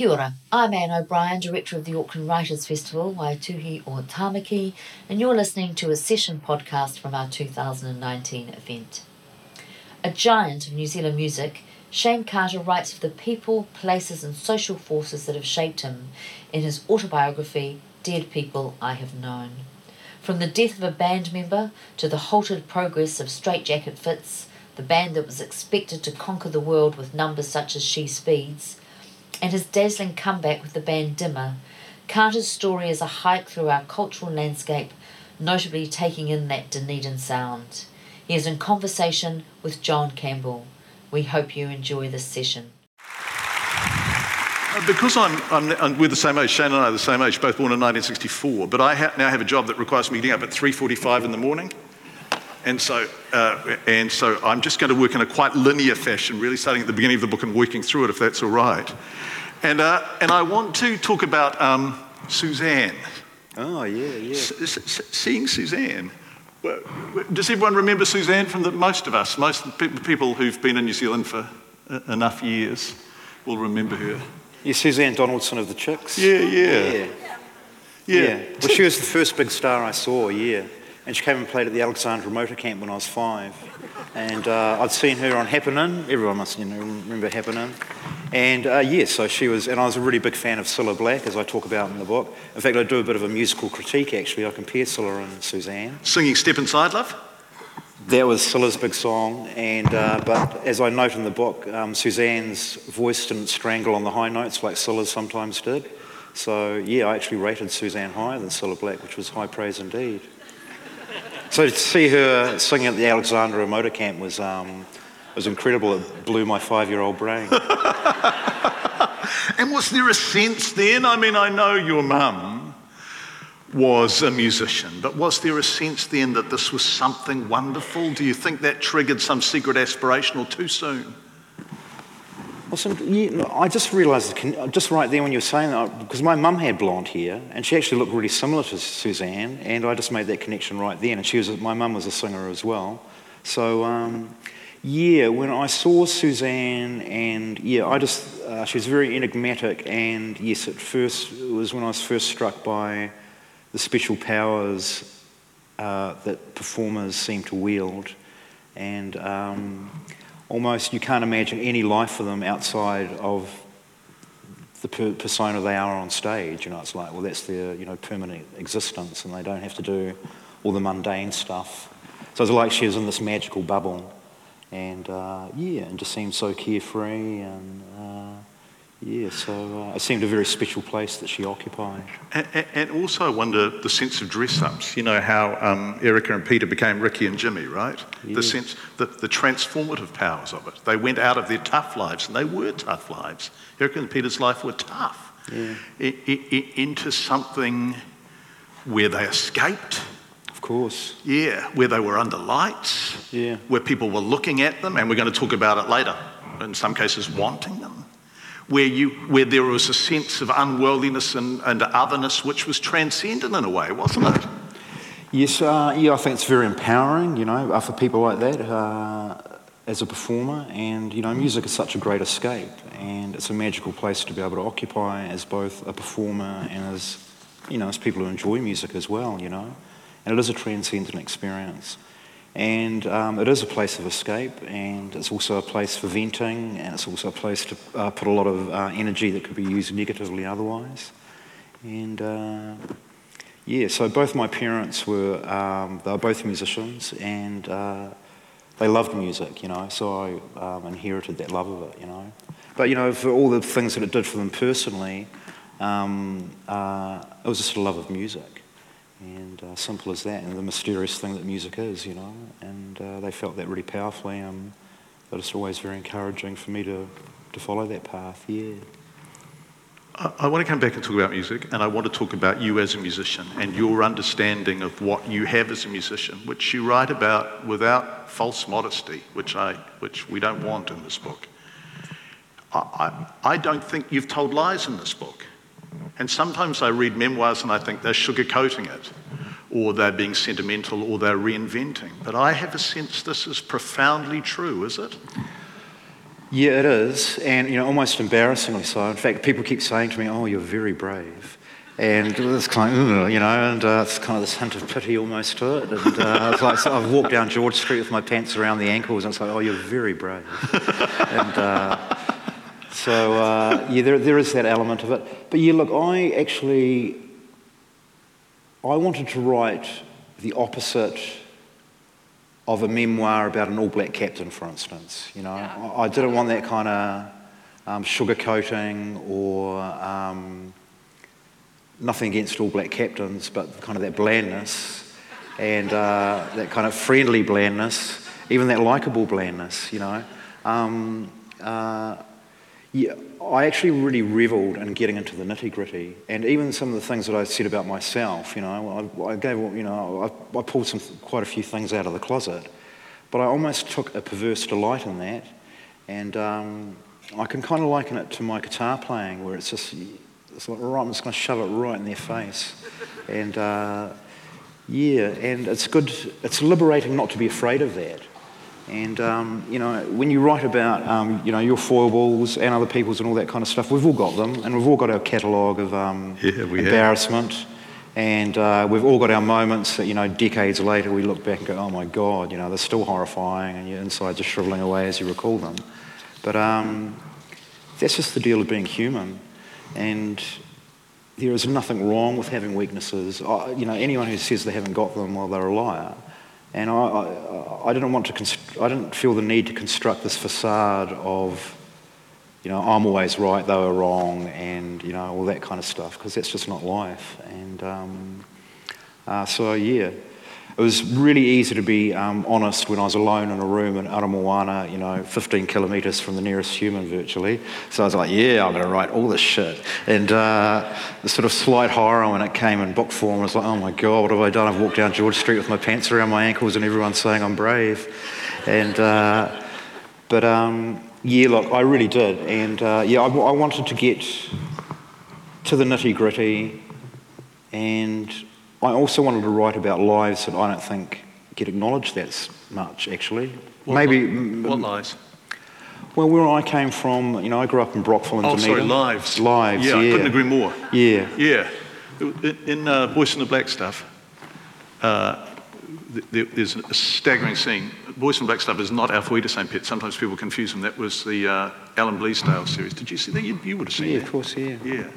Kia ora. I'm Anne O'Brien, Director of the Auckland Writers Festival, Waituhi o Tamaki, and you're listening to a session podcast from our 2019 event. A giant of New Zealand music, Shayne Carter writes of the people, places, and social forces that have shaped him in his autobiography, Dead People I Have Known. From the death of a band member to the halted progress of Straitjacket Fits, the band that was expected to conquer the world with numbers such as She Speeds, and his dazzling comeback with the band Dimmer, Carter's story is a hike through our cultural landscape, notably taking in that Dunedin sound. He is in conversation with John Campbell. We hope you enjoy this session. Uh, Because I'm, I'm, I'm- we're the same age, Shayne and I are the same age, both born in 1964, but I ha- now have a job that requires me getting up at 3.45 in the morning. And so, uh, and so I'm just going to work in a quite linear fashion, really starting at the beginning of the book and working through it, if that's all right. And, uh, and I want to talk about um, Suzanne. Oh, yeah, yeah. S- s- seeing Suzanne. Well, Does everyone remember Suzanne from the, most of us? Most pe- people who've been in New Zealand for uh, enough years will remember her. Yeah, Suzanne Donaldson of the Chicks. Yeah, yeah. Yeah. Yeah. Well, she was the first big star I saw, yeah. And she came and played at the Alexandra Motor Camp when I was five. And uh, I'd seen her on Happen Inn. Everyone must you know, remember Happen Inn. And uh, yeah, so she was, and I was a really big fan of Cilla Black, as I talk about in the book. In fact, I do a bit of a musical critique, actually. I compare Cilla and Suzanne. Singing Step Inside Love? That was Cilla's big song, and uh, but as I note in the book, um, Suzanne's voice didn't strangle on the high notes like Cilla's sometimes did. So yeah, I actually rated Suzanne higher than Cilla Black, which was high praise indeed. So to see her singing at the Alexandra Motor Camp was um, was incredible. It blew my five-year-old brain. And was there a sense then? I mean, I know your mum was a musician, but was there a sense then that this was something wonderful? Do you think that triggered some secret aspiration or too soon? Well, yeah, I just realised, just right there when you were saying that, because my mum had blonde hair, and she actually looked really similar to Suzanne, and I just made that connection right then. And she was, my mum was a singer as well. So, um, yeah, when I saw Suzanne, and yeah, I just, uh, she was very enigmatic, and yes, at first, it was when I was first struck by the special powers uh, that performers seem to wield. And um, almost you can't imagine any life for them outside of the per- persona they are on stage. You know, it's like, well, that's their you know permanent existence, and they don't have to do all the mundane stuff. So it's like she was in this magical bubble, and uh, yeah, and just seemed so carefree, and uh, yeah, so uh, it seemed a very special place that she occupied. And, and- also, I wonder the sense of dress ups. You know how um, Erica and Peter became Ricky and Jimmy, right? The sense, the, the transformative powers of it. They went out of their tough lives, and they were tough lives. Erica and Peter's life were tough, I- into something where they escaped. Of course. Yeah, where they were under lights, Yeah. where people were looking at them, and we're going to talk about it later, in some cases wanting them, where, you, where there was a sense of unworldliness and, and otherness which was transcendent in a way, wasn't it? Yes, uh, yeah, I think it's very empowering, you know, uh, for people like that uh, as a performer. And, you know, music is such a great escape, and it's a magical place to be able to occupy as both a performer and as, you know, as people who enjoy music as well, you know. And it is a transcendent experience. And um, it is a place of escape, and it's also a place for venting, and it's also a place to uh, put a lot of uh, energy that could be used negatively otherwise. And uh, yeah, so both my parents were, um, they were both musicians and uh, they loved music, you know, so I um, inherited that love of it, you know. But, you know, for all the things that it did for them personally, um, uh, it was just a love of music. And uh, simple as that, and the mysterious thing that music is, you know. And uh, they felt that really powerfully. Um, but it's always very encouraging for me to, to follow that path, yeah. I, I want to come back and talk about music, and I want to talk about you as a musician and your understanding of what you have as a musician, which you write about without false modesty, which, I, which we don't want in this book. I, I, I don't think you've told lies in this book. And sometimes I read memoirs and I think they're sugarcoating it, or they're being sentimental, or they're reinventing. But I have a sense this is profoundly true, is it? Yeah, it is, and you know, almost embarrassingly so. In fact, people keep saying to me, "Oh, you're very brave," and it's kind of, you know, and uh, it's kind of this hint of pity almost to it. And uh, it's like so I've walked down George Street with my pants around the ankles, and it's like, "Oh, you're very brave," and uh, so uh, yeah, there there is that element of it. But yeah, look, I actually I wanted to write the opposite of a memoir about an All Black captain, for instance. You know, yeah. I, I, didn't want that kind of um, sugarcoating or um, nothing against All Black captains, but kind of that blandness and uh, that kind of friendly blandness, even that likable blandness. You know, um, uh, yeah, I actually really revelled in getting into the nitty gritty, and even some of the things that I said about myself. You know, I, I gave, you know, I, I, pulled some quite a few things out of the closet, but I almost took a perverse delight in that, and um, I can kind of liken it to my guitar playing, where it's just, it's like, right, I'm just going to shove it right in their face, and uh, yeah, and it's good, it's liberating not to be afraid of that. And, um, you know, when you write about, um, you know, your foibles and other people's and all that kind of stuff, we've all got them, and we've all got our catalogue of um, yeah, embarrassment. Have. And uh, we've all got our moments that, you know, decades later we look back and go, oh my God, you know, they're still horrifying, and your insides are shriveling away as you recall them. But um, that's just the deal of being human. And there is nothing wrong with having weaknesses. I, you know, anyone who says they haven't got them, well, they're a liar. And I, I, I didn't want to, const- I didn't feel the need to construct this facade of, you know, I'm always right, they were wrong, and, you know, all that kind of stuff, because that's just not life. And um, uh, so, yeah, it was really easy to be um, honest when I was alone in a room in Aramoana, you know, 15 kilometres from the nearest human virtually. So I was like, yeah, I'm going to write all this shit. And uh, the sort of slight horror when it came in book form I was like, oh my God, what have I done? I've walked down George Street with my pants around my ankles and everyone's saying I'm brave. And, uh, but um, yeah, look, I really did. And uh, yeah, I, I wanted to get to the nitty gritty and I also wanted to write about lives that I don't think get acknowledged that much, actually. What, Maybe. What, what lives? Well, where I came from, you know, I grew up in Brockville and oh, Dunedin. sorry, lives. Lives, yeah. yeah. I couldn't agree more. Yeah. Yeah. In uh, Boys in the Black stuff, uh, there's a staggering scene. Boys in the Black stuff is not Auf Wiedersehen Pet. Sometimes people confuse them. That was the uh, Alan Bleasdale series. Did you see that? You, you would have seen it. yeah, that. of course, yeah. Yeah.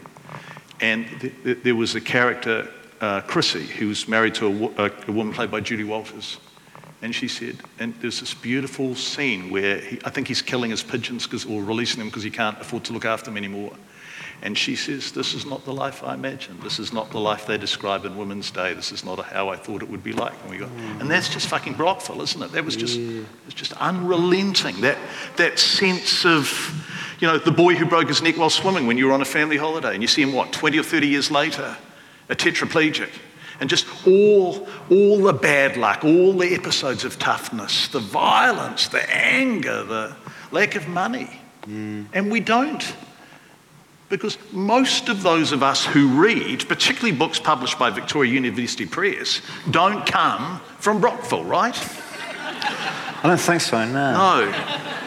And th- th- there was a character uh, Chrissy, who's married to a, a, a, woman played by Julie Walters. And she said, and there's this beautiful scene where he, I think he's killing his pigeons cause, or releasing them because he can't afford to look after them anymore. And she says, This is not the life I imagined. This is not the life they describe in Women's Day. This is not how I thought it would be like. And, we got, and that's just fucking Brockville, isn't it? That was just, yeah. it's just unrelenting. That, that sense of, you know, the boy who broke his neck while swimming when you were on a family holiday and you see him, what, 20 or 30 years later? A tetraplegic, and just all, all the bad luck, all the episodes of toughness, the violence, the anger, the lack of money. Mm. And we don't. Because most of those of us who read, particularly books published by Victoria University Press, don't come from Brockville, right? I don't think so, no. No.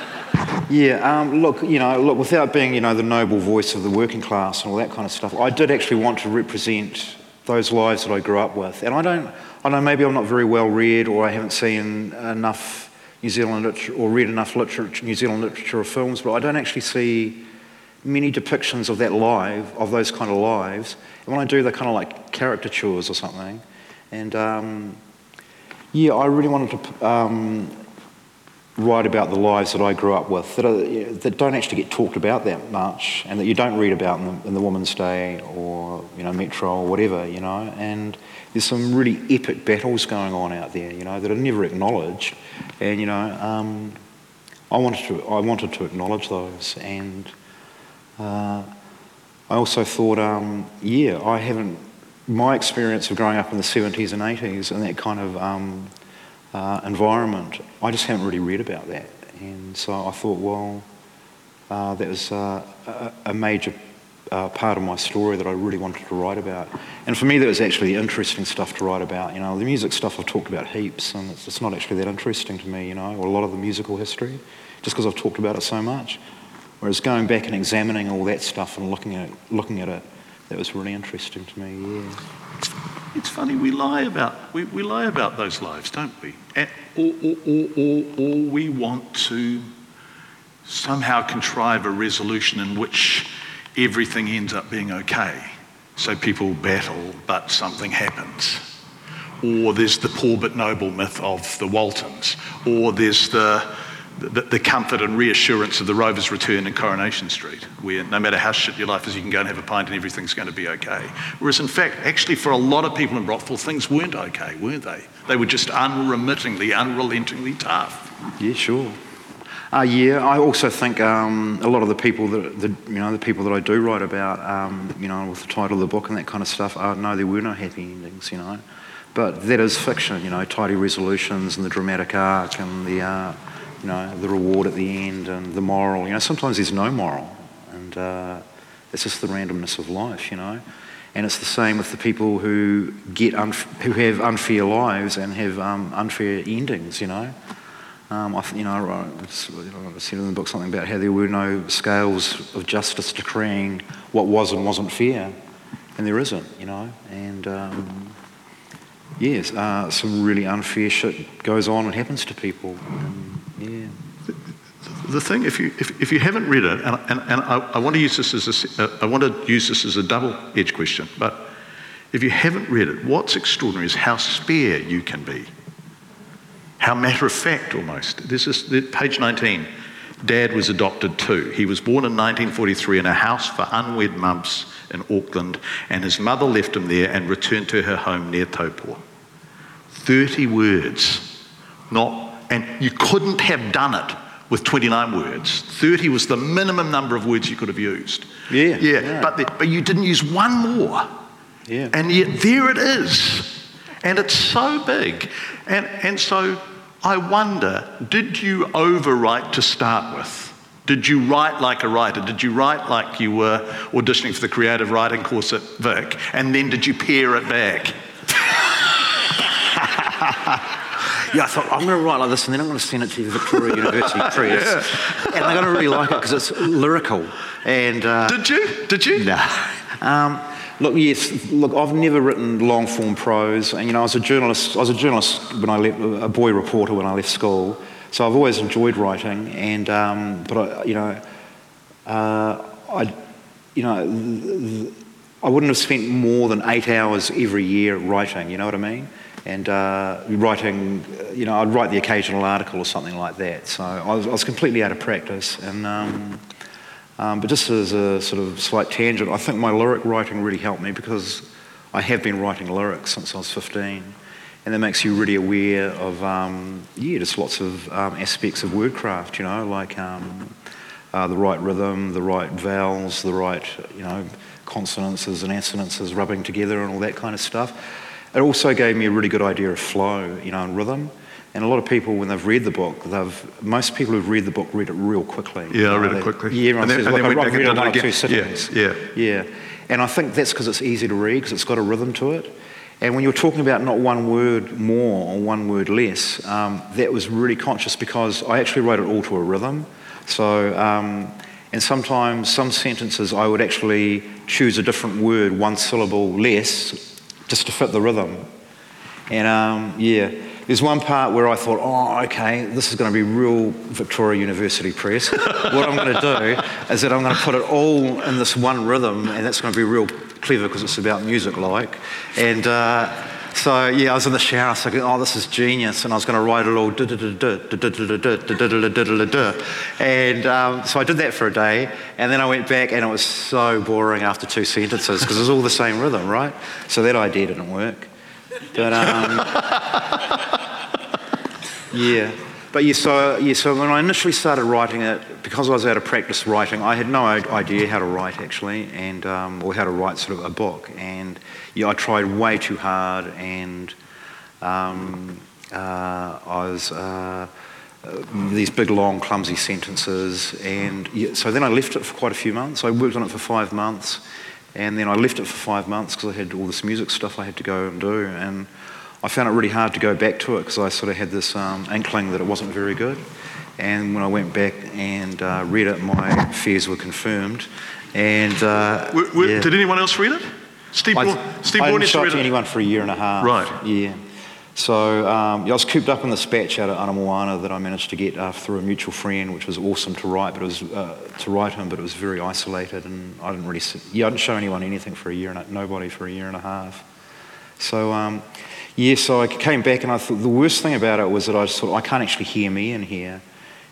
Yeah, um, look, you know, look, without being, you know, the noble voice of the working class and all that kind of stuff, I did actually want to represent those lives that I grew up with. And I don't, I know maybe I'm not very well read or I haven't seen enough New Zealand literature or read enough literature, New Zealand literature or films, but I don't actually see many depictions of that life, of those kind of lives. And when I do, they're kind of like caricatures or something. And um, yeah, I really wanted to um, write about the lives that I grew up with that, are, that don't actually get talked about that much and that you don't read about in the, in the Woman's Day or you know Metro or whatever you know and there's some really epic battles going on out there you know that are never acknowledged. And you know um, I wanted to I wanted to acknowledge those and uh, I also thought um, yeah I haven't my experience of growing up in the 70s and 80s and that kind of um, uh, environment, I just haven't really read about that. And so I thought, well, uh, that was uh, a, a, major uh, part of my story that I really wanted to write about. And for me, that was actually interesting stuff to write about. You know, the music stuff I've talked about heaps, and it's, it's not actually that interesting to me, you know, or a lot of the musical history, just because I've talked about it so much. Whereas going back and examining all that stuff and looking at looking at it, that was really interesting to me, yeah. It's funny, we lie about, we, we lie about those lives, don't we? Or, or, or, or, or we want to somehow contrive a resolution in which everything ends up being okay. So people battle, but something happens. Or there's the poor but noble myth of the Waltons. Or there's the, the, the, comfort and reassurance of the Rover's return in Coronation Street, where no matter how shit your life is, you can go and have a pint and everything's going to be okay. Whereas, in fact, actually, for a lot of people in Brockville, things weren't okay, were they? They were just unremittingly, unrelentingly tough. Yeah, sure. Uh, yeah, I also think um, a lot of the people that the, you know the people that I do write about, um, you know, with the title of the book and that kind of stuff, uh, no, there were no happy endings, you know. But that is fiction, you know, tidy resolutions and the dramatic arc and the, uh, you know, the reward at the end and the moral. You know, sometimes there's no moral, and uh, it's just the randomness of life, you know. And it's the same with the people who get unf- who have unfair lives and have um, unfair endings, you know. Um, I, you know, I said in the book something about how there were no scales of justice decreeing what was and wasn't fair, and there isn't, you know. And um, yes, uh, some really unfair shit goes on and happens to people. The thing, if you if, if you haven't read it, and, and, and I, I, want to use this as a, uh, want to use this as a double-edged question, but if you haven't read it, what's extraordinary is how spare you can be how matter of fact almost. This is page 19. Dad was adopted too. He was born in 1943 in a house for unwed mums in Auckland, and his mother left him there and returned to her home near Taupo. 30 words, not, and you couldn't have done it with 29 words. 30 was the minimum number of words you could have used. Yeah. Yeah, yeah. But, the, but you didn't use one more. Yeah. And yet there it is. And it's so big. And, and so I wonder did you overwrite to start with? Did you write like a writer? Did you write like you were auditioning for the creative writing course at Vic? And then did you pare it back? yeah, I thought, I'm going to write like this and then I'm going to send it to the Victoria University Press. Yeah. And I'm going to really like it because it's lyrical. And uh, Did you? Did you? No. Um, Look, yes. Look, I've never written long form prose, and you know, I was a journalist. I was a journalist when I left, a boy reporter when I left school. So I've always enjoyed writing, and um, but I, you know, uh, I, you know, I wouldn't have spent more than eight hours every year writing. You know what I mean? And uh, writing, you know, I'd write the occasional article or something like that. So I was, I was completely out of practice, and. Um, um, but just as a sort of slight tangent, I think my lyric writing really helped me because I have been writing lyrics since I was 15. And that makes you really aware of, um, yeah, just lots of um, aspects of wordcraft, you know, like um, uh, the right rhythm, the right vowels, the right, you know, consonances and assonances rubbing together and all that kind of stuff. It also gave me a really good idea of flow, you know, and rhythm. And a lot of people, when they've read the book, they've most people who've read the book read it real quickly. Yeah, I read it quickly. Yeah, and then, and then I've read it in two sittings. Yeah, yeah. yeah. And I think that's because it's easy to read, because it's got a rhythm to it. And when you're talking about not one word more or one word less, um, that was really conscious because I actually wrote it all to a rhythm. So, um, and sometimes some sentences I would actually choose a different word, one syllable less, just to fit the rhythm. And um, yeah, there's one part where I thought, oh, okay, this is going to be real Victoria University Press. what I'm going to do is that I'm going to put it all in this one rhythm, and that's going to be real clever because it's about music like. And uh, so, yeah, I was in the shower, I was thinking, oh, this is genius. And I was going to write it all. And um, so I did that for a day, and then I went back, and it was so boring after two sentences because it was all the same rhythm, right? So that idea didn't work. But um, yeah, but yeah. So yeah. So when I initially started writing it, because I was out of practice writing, I had no idea how to write actually, and um, or how to write sort of a book. And yeah, I tried way too hard, and um, uh, I was. Uh, uh, these big, long, clumsy sentences. And yeah, so then I left it for quite a few months. I worked on it for five months. And then I left it for five months because I had all this music stuff I had to go and do. And I found it really hard to go back to it because I sort of had this um, inkling that it wasn't very good. And when I went back and uh, read it, my fears were confirmed. And uh, W- w- yeah. Did anyone else read it? Steve, I, Bourne- Steve I didn't show to anyone for a year and a half. Right. Yeah. So um, yeah, I was cooped up in this bach out of Aramoana that I managed to get uh, through a mutual friend, which was awesome to write, but it was uh, to write him, but it was very isolated, and I didn't really, see, yeah, I didn't show anyone anything for a year and a, nobody for a year and a half. So um, yeah, so I came back, and I thought the worst thing about it was that I just thought I can't actually hear me in here.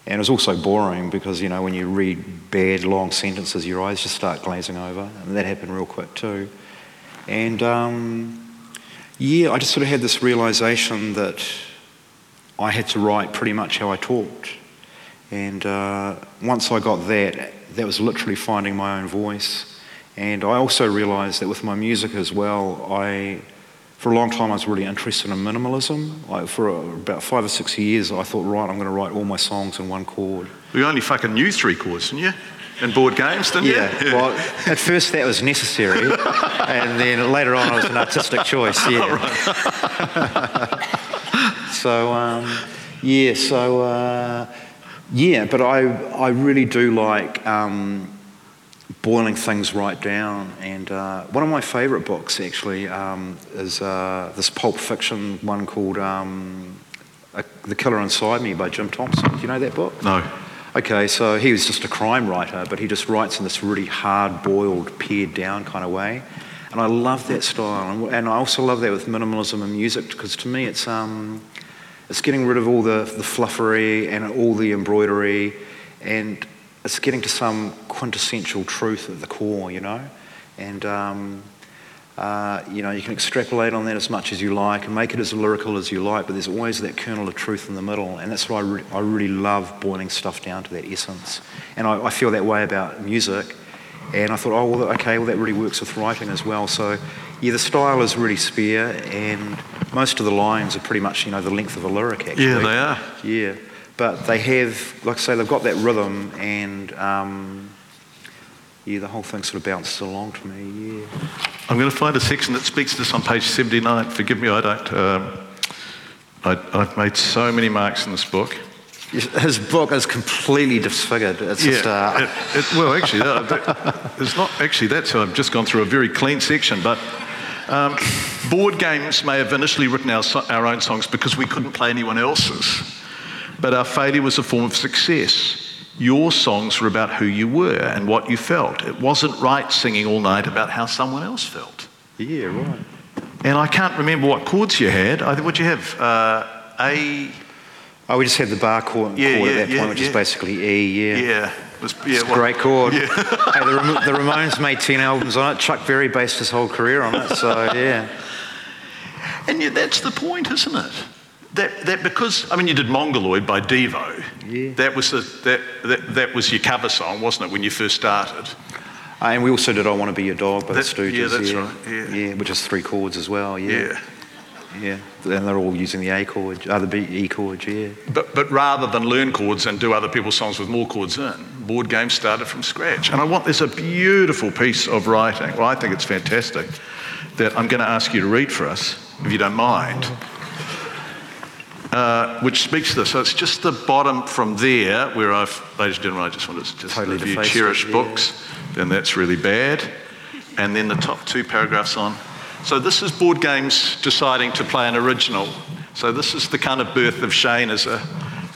And it was also boring because, you know, when you read bad, long sentences, your eyes just start glazing over. And that happened real quick too. And um, yeah, I just sort of had this realization that I had to write pretty much how I talked. And uh, once I got that, that was literally finding my own voice. And I also realized that with my music as well, I, for a long time, I was really interested in minimalism. For about five or six years, I thought, right, I'm going to write all my songs in one chord. You only fucking knew three chords, didn't you? In Bored Games, didn't Yeah, you? Yeah. Well, at first that was necessary, and then later on it was an artistic choice, yeah. so, um, yeah, so, uh, yeah, but I, I really do like um, boiling things right down. And uh, one of my favourite books, actually, um, is uh, this pulp fiction one called um, The Killer Inside Me by Jim Thompson. Do you know that book? No. Okay, so he was just a crime writer, but he just writes in this really hard boiled, pared down kind of way. And I love that style. And, I also love that with minimalism and music because to me it's, um, it's getting rid of all the, the fluffery and all the embroidery and it's getting to some quintessential truth at the core, you know? And, um, uh, you know, you can extrapolate on that as much as you like and make it as lyrical as you like, but there's always that kernel of truth in the middle. And that's why I, re- I really love boiling stuff down to that essence. And I, I feel that way about music. And I thought, oh, well, okay, well, that really works with writing as well. So, yeah, the style is really spare, and most of the lines are pretty much, you know, the length of a lyric, actually. Yeah, they are. Yeah. But they have, like I say, they've got that rhythm, and um, yeah, the whole thing sort of bounces along to me, yeah. I'm going to find a section that speaks to this on page 79. Forgive me, I don't. Um, I, I've made so many marks in this book. His book is completely disfigured. It's just, uh, it, it, well, actually, that- it's not actually. that. So I've just gone through a very clean section. But um, Bored Games may have initially written our, so- our own songs because we couldn't play anyone else's, but our failure was a form of success. Your songs were about who you were and what you felt. It wasn't right singing all night about how someone else felt. yeah, right. And I can't remember what chords you had. I think what you have uh, A. Oh, we just had the bar chord, Yeah, chord yeah, at that yeah, point, which is basically E, yeah. Yeah, was yeah. It's a great chord. hey, the, the Ramones made 10 albums on it. Chuck Berry based his whole career on it, so yeah. And that's the point, isn't it? That, that because I mean you did Mongoloid by Devo. Yeah. That was the, that, that that was your cover song, wasn't it, when you first started? Uh, and we also did I Want to Be Your Dog by That- the Stooges. yeah, that's yeah. right, yeah. which is three chords as well, yeah. Yeah. Yeah. And they're all using the A chord, uh, the B, E chord, yeah. But but rather than learn chords and do other people's songs with more chords in, Bored Games started from scratch. And I want there's a beautiful piece of writing. Well, I think it's fantastic that I'm going to ask you to read for us, if you don't mind. Uh, which speaks to this. So it's just the bottom from there where I've, ladies and gentlemen, I just want to just Totally review defaced it, cherished yeah. books, then that's really bad. And then the top two paragraphs on. So this is Bored Games deciding to play an original. So this is the kind of birth of Shayne as a,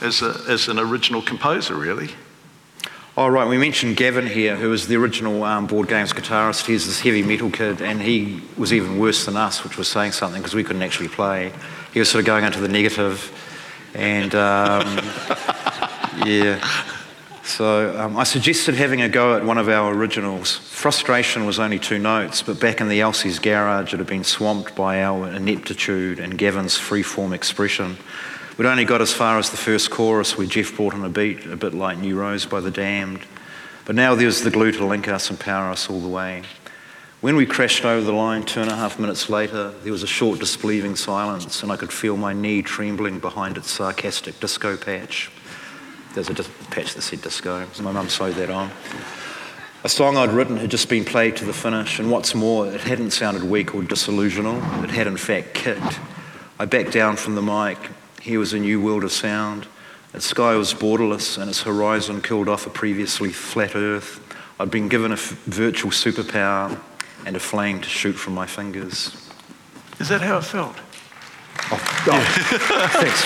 as a, as an original composer, really. Oh, right. We mentioned Gavin here, who was the original um, Bored Games guitarist. He's this heavy metal kid, and he was even worse than us, which was saying something because we couldn't actually play. He was sort of going into the negative, and um, yeah. So um, I suggested having a go at one of our originals. Frustration was only two notes, but back in the Elsie's garage, it had been swamped by our ineptitude and Gavin's free-form expression. We'd only got as far as the first chorus where Jeff brought in a beat, a bit like New Rose by the Damned. But now there was the glue to link us and power us all the way. When we crashed over the line two and a half minutes later, there was a short disbelieving silence, and I could feel my knee trembling behind its sarcastic disco patch. There's a dis- patch that said disco. My mum sewed that on. A song I'd written had just been played to the finish, and what's more, it hadn't sounded weak or disillusional. It had, in fact, kicked. I backed down from the mic. Here was a new world of sound. Its sky was borderless, and its horizon killed off a previously flat earth. I'd been given a f- virtual superpower and a flame to shoot from my fingers. Is that how it felt? Oh, oh, thanks.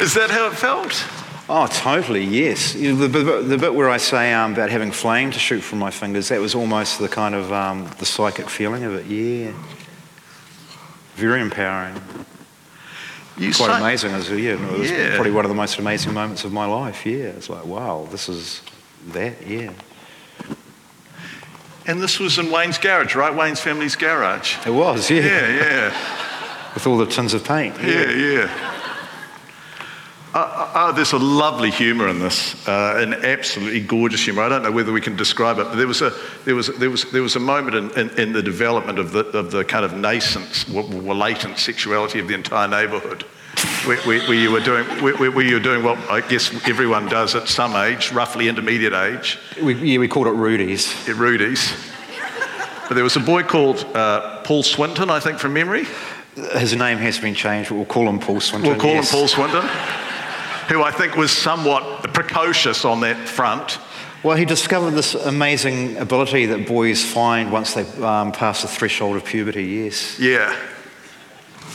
Is that how it felt? Oh, totally, yes. You know, the, the, the, bit where I say um, about having flame to shoot from my fingers, that was almost the kind of um, the psychic feeling of it, yeah. Very empowering. You Quite say- amazing. It was, yeah, it was Yeah. probably one of the most amazing moments of my life, yeah. It's like, wow, this is that, yeah. And this was in Wayne's garage, right? Wayne's family's garage. It was, yeah. Yeah, yeah, With all the tins of paint. yeah, yeah. Uh, uh, uh, there's a lovely humour in this, uh, an absolutely gorgeous humour. I don't know whether we can describe it, but there was a, there was, there was, there was a moment in, in, in the development of the, of the kind of nascent, latent sexuality of the entire neighbourhood, where, where, where you were doing, where, where you were doing what I guess everyone does at some age, roughly intermediate age, We, yeah, we called it Rudy's. at Rudy's. But there was a boy called uh, Paul Swinton, I think, from memory. His name has been changed, but we'll call him Paul Swinton. We'll call yes. him Paul Swinton, who I think was somewhat precocious on that front. Well, he discovered this amazing ability that boys find once they um, pass the threshold of puberty, yes. Yeah.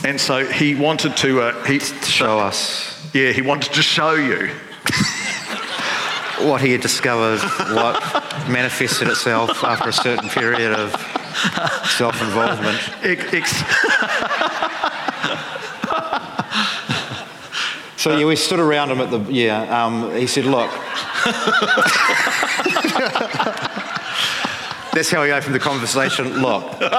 And so he wanted to, uh, he, To show us yeah, he wanted to show you. what he had discovered, what manifested itself after a certain period of self involvement. Ex- ex- So, yeah, we stood around him at the, yeah, um, he said, Look. That's how he opened the conversation. Look.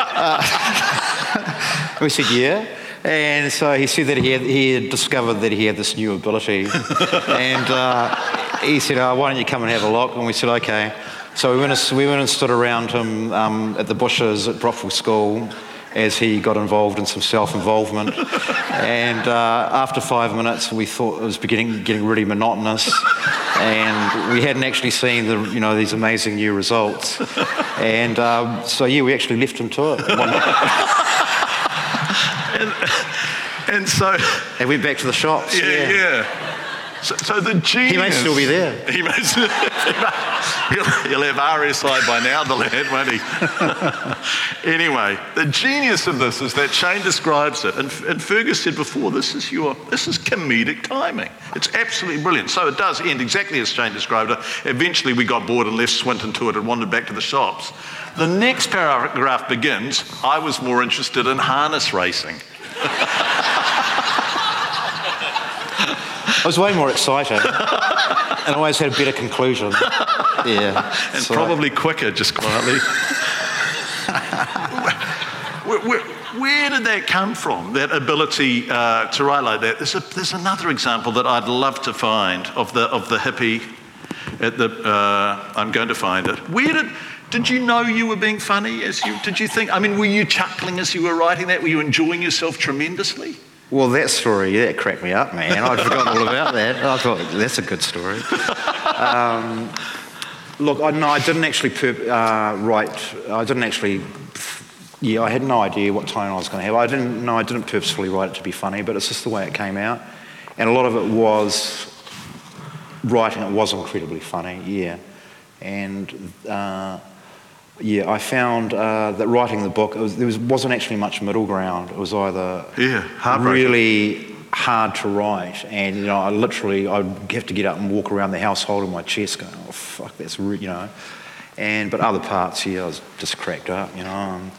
Uh, we said, Yeah. And so he said that he had, he had discovered that he had this new ability. and uh, he said, oh, Why don't you come and have a look? And we said, Okay. So we went and, we went and stood around him um, at the bushes at Brockville School as he got involved in some self-involvement. and uh, after five minutes, we thought it was beginning getting really monotonous, and we hadn't actually seen the you know these amazing new results. And um, so yeah, we actually left him to it. One- and so, and went back to the shops. yeah, yeah. So, so the genius. He may still be there. He may still, he'll, he'll have RSI by now, the lad, won't he? anyway, the genius of this is that Shayne describes it, and, and Fergus said before, this is your, this is comedic timing. It's absolutely brilliant. So it does end exactly as Shayne described it. Eventually, we got bored and left Swinton to it and wandered back to the shops. The next paragraph begins. I was more interested in harness racing. I was way more excited, and always had a better conclusion. Yeah, and so- probably quicker, just quietly. where, where, where did that come from? That ability uh, to write like that? There's, a, there's another example that I'd love to find of the of the hippie. At the, uh, I'm going to find it. Where did did you know you were being funny? As you did you think? I mean, were you chuckling as you were writing that? Were you enjoying yourself tremendously? Well, that story, that cracked me up, man. I'd forgotten all about that. I thought, that's a good story. Um, look, I, no, I didn't actually uh, write, I didn't actually, yeah, I had no idea what tone I was going to have. I didn't, no, I didn't purposefully write it to be funny, but it's just the way it came out. And a lot of it was, writing it was incredibly funny, yeah. And uh, yeah, I found uh, that writing the book, it was, there was, wasn't actually much middle ground. It was either Yeah, really hard to write, and you know, I literally I'd have to get up and walk around the house holding my chest, going, "Oh fuck, that's you know." And but other parts, yeah, I was just cracked up, you know. Um,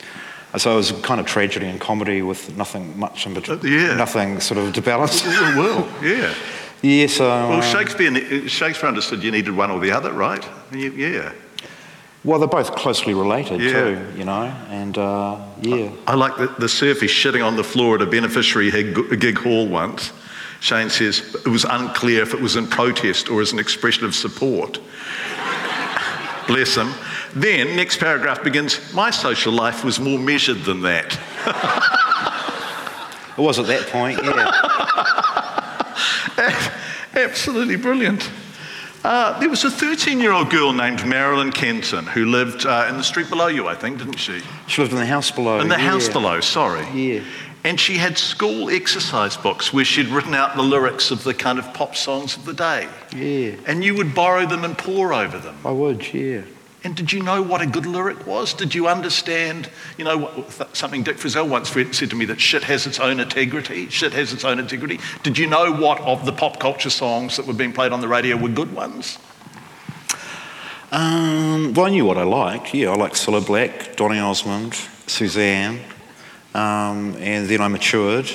so it was kind of tragedy and comedy with nothing much in between, Uh, yeah. nothing sort of to balance. Well, yeah. yeah, so Well, um, Shakespeare Shakespeare understood you needed one or the other, right? You- Yeah. Well, they're both closely related Yeah. too, you know, and uh, yeah. I like the, the surfy shitting on the floor at a beneficiary gig, gig hall once. Shane says it was unclear if it was in protest or as an expression of support. Bless him. Then, next paragraph begins My social life was more measured than that. It was at that point, yeah. Absolutely brilliant. Uh, there was a 13 year old girl named Marilyn Kenton who lived uh, in the street below you, I think, didn't she? She lived in the house below. In the yeah. house below, sorry. Yeah. And she had school exercise books where she'd written out the lyrics of the kind of pop songs of the day. Yeah. And you would borrow them and pore over them. I would, yeah. And did you know what a good lyric was? Did you understand, you know, something Dick Frizzell once said to me that shit has its own integrity? Shit has its own integrity. Did you know what of the pop culture songs that were being played on the radio were good ones? Um, well, I knew what I liked. Yeah, I liked Cilla Black, Donny Osmond, Suzanne. Um, and then I matured.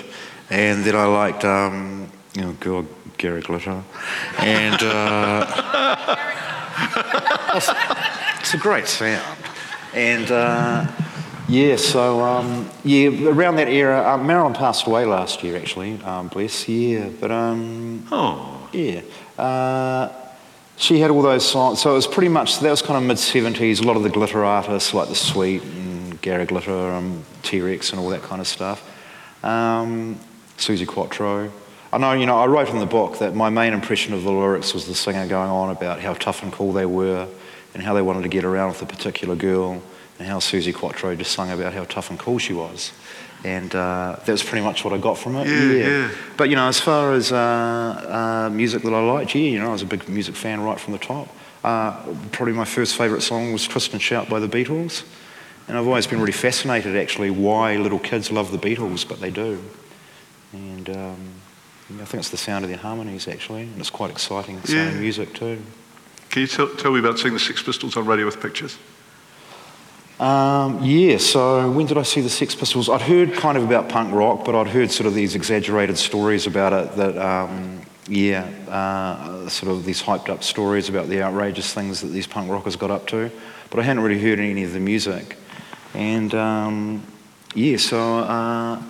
And then I liked, um, you know, girl, Gary Glitter. And. Uh, It's a great sound. And uh, yeah, so um, yeah, around that era, uh, Marilyn passed away last year, actually. Um, bless, yeah. But um, oh, yeah, uh, she had all those songs. So it was pretty much that was kind of mid '70s. A lot of the glitter artists like the Sweet and Gary Glitter, and T-Rex, and all that kind of stuff. Um, Suzi Quatro. I know, you know, I wrote in the book that my main impression of the lyrics was the singer going on about how tough and cool they were and how they wanted to get around with a particular girl, and how Suzi Quatro just sung about how tough and cool she was. And uh, that was pretty much what I got from it. Yeah, yeah. yeah. But, you know, as far as uh, uh, music that I liked, yeah, you know, I was a big music fan right from the top. Uh, probably my first favourite song was Twist and Shout by the Beatles. And I've always been really fascinated, actually, why little kids love the Beatles, but they do. And um, I think it's the sound of their harmonies, actually, and it's quite exciting sounding yeah. music, too. Can you tell, tell me about seeing the Sex Pistols on Radio with Pictures? Um, yeah, so when did I see the Sex Pistols? I'd heard kind of about punk rock, but I'd heard sort of these exaggerated stories about it that, um, yeah, uh, sort of these hyped up stories about the outrageous things that these punk rockers got up to. But I hadn't really heard any of the music. And um, yeah, so uh,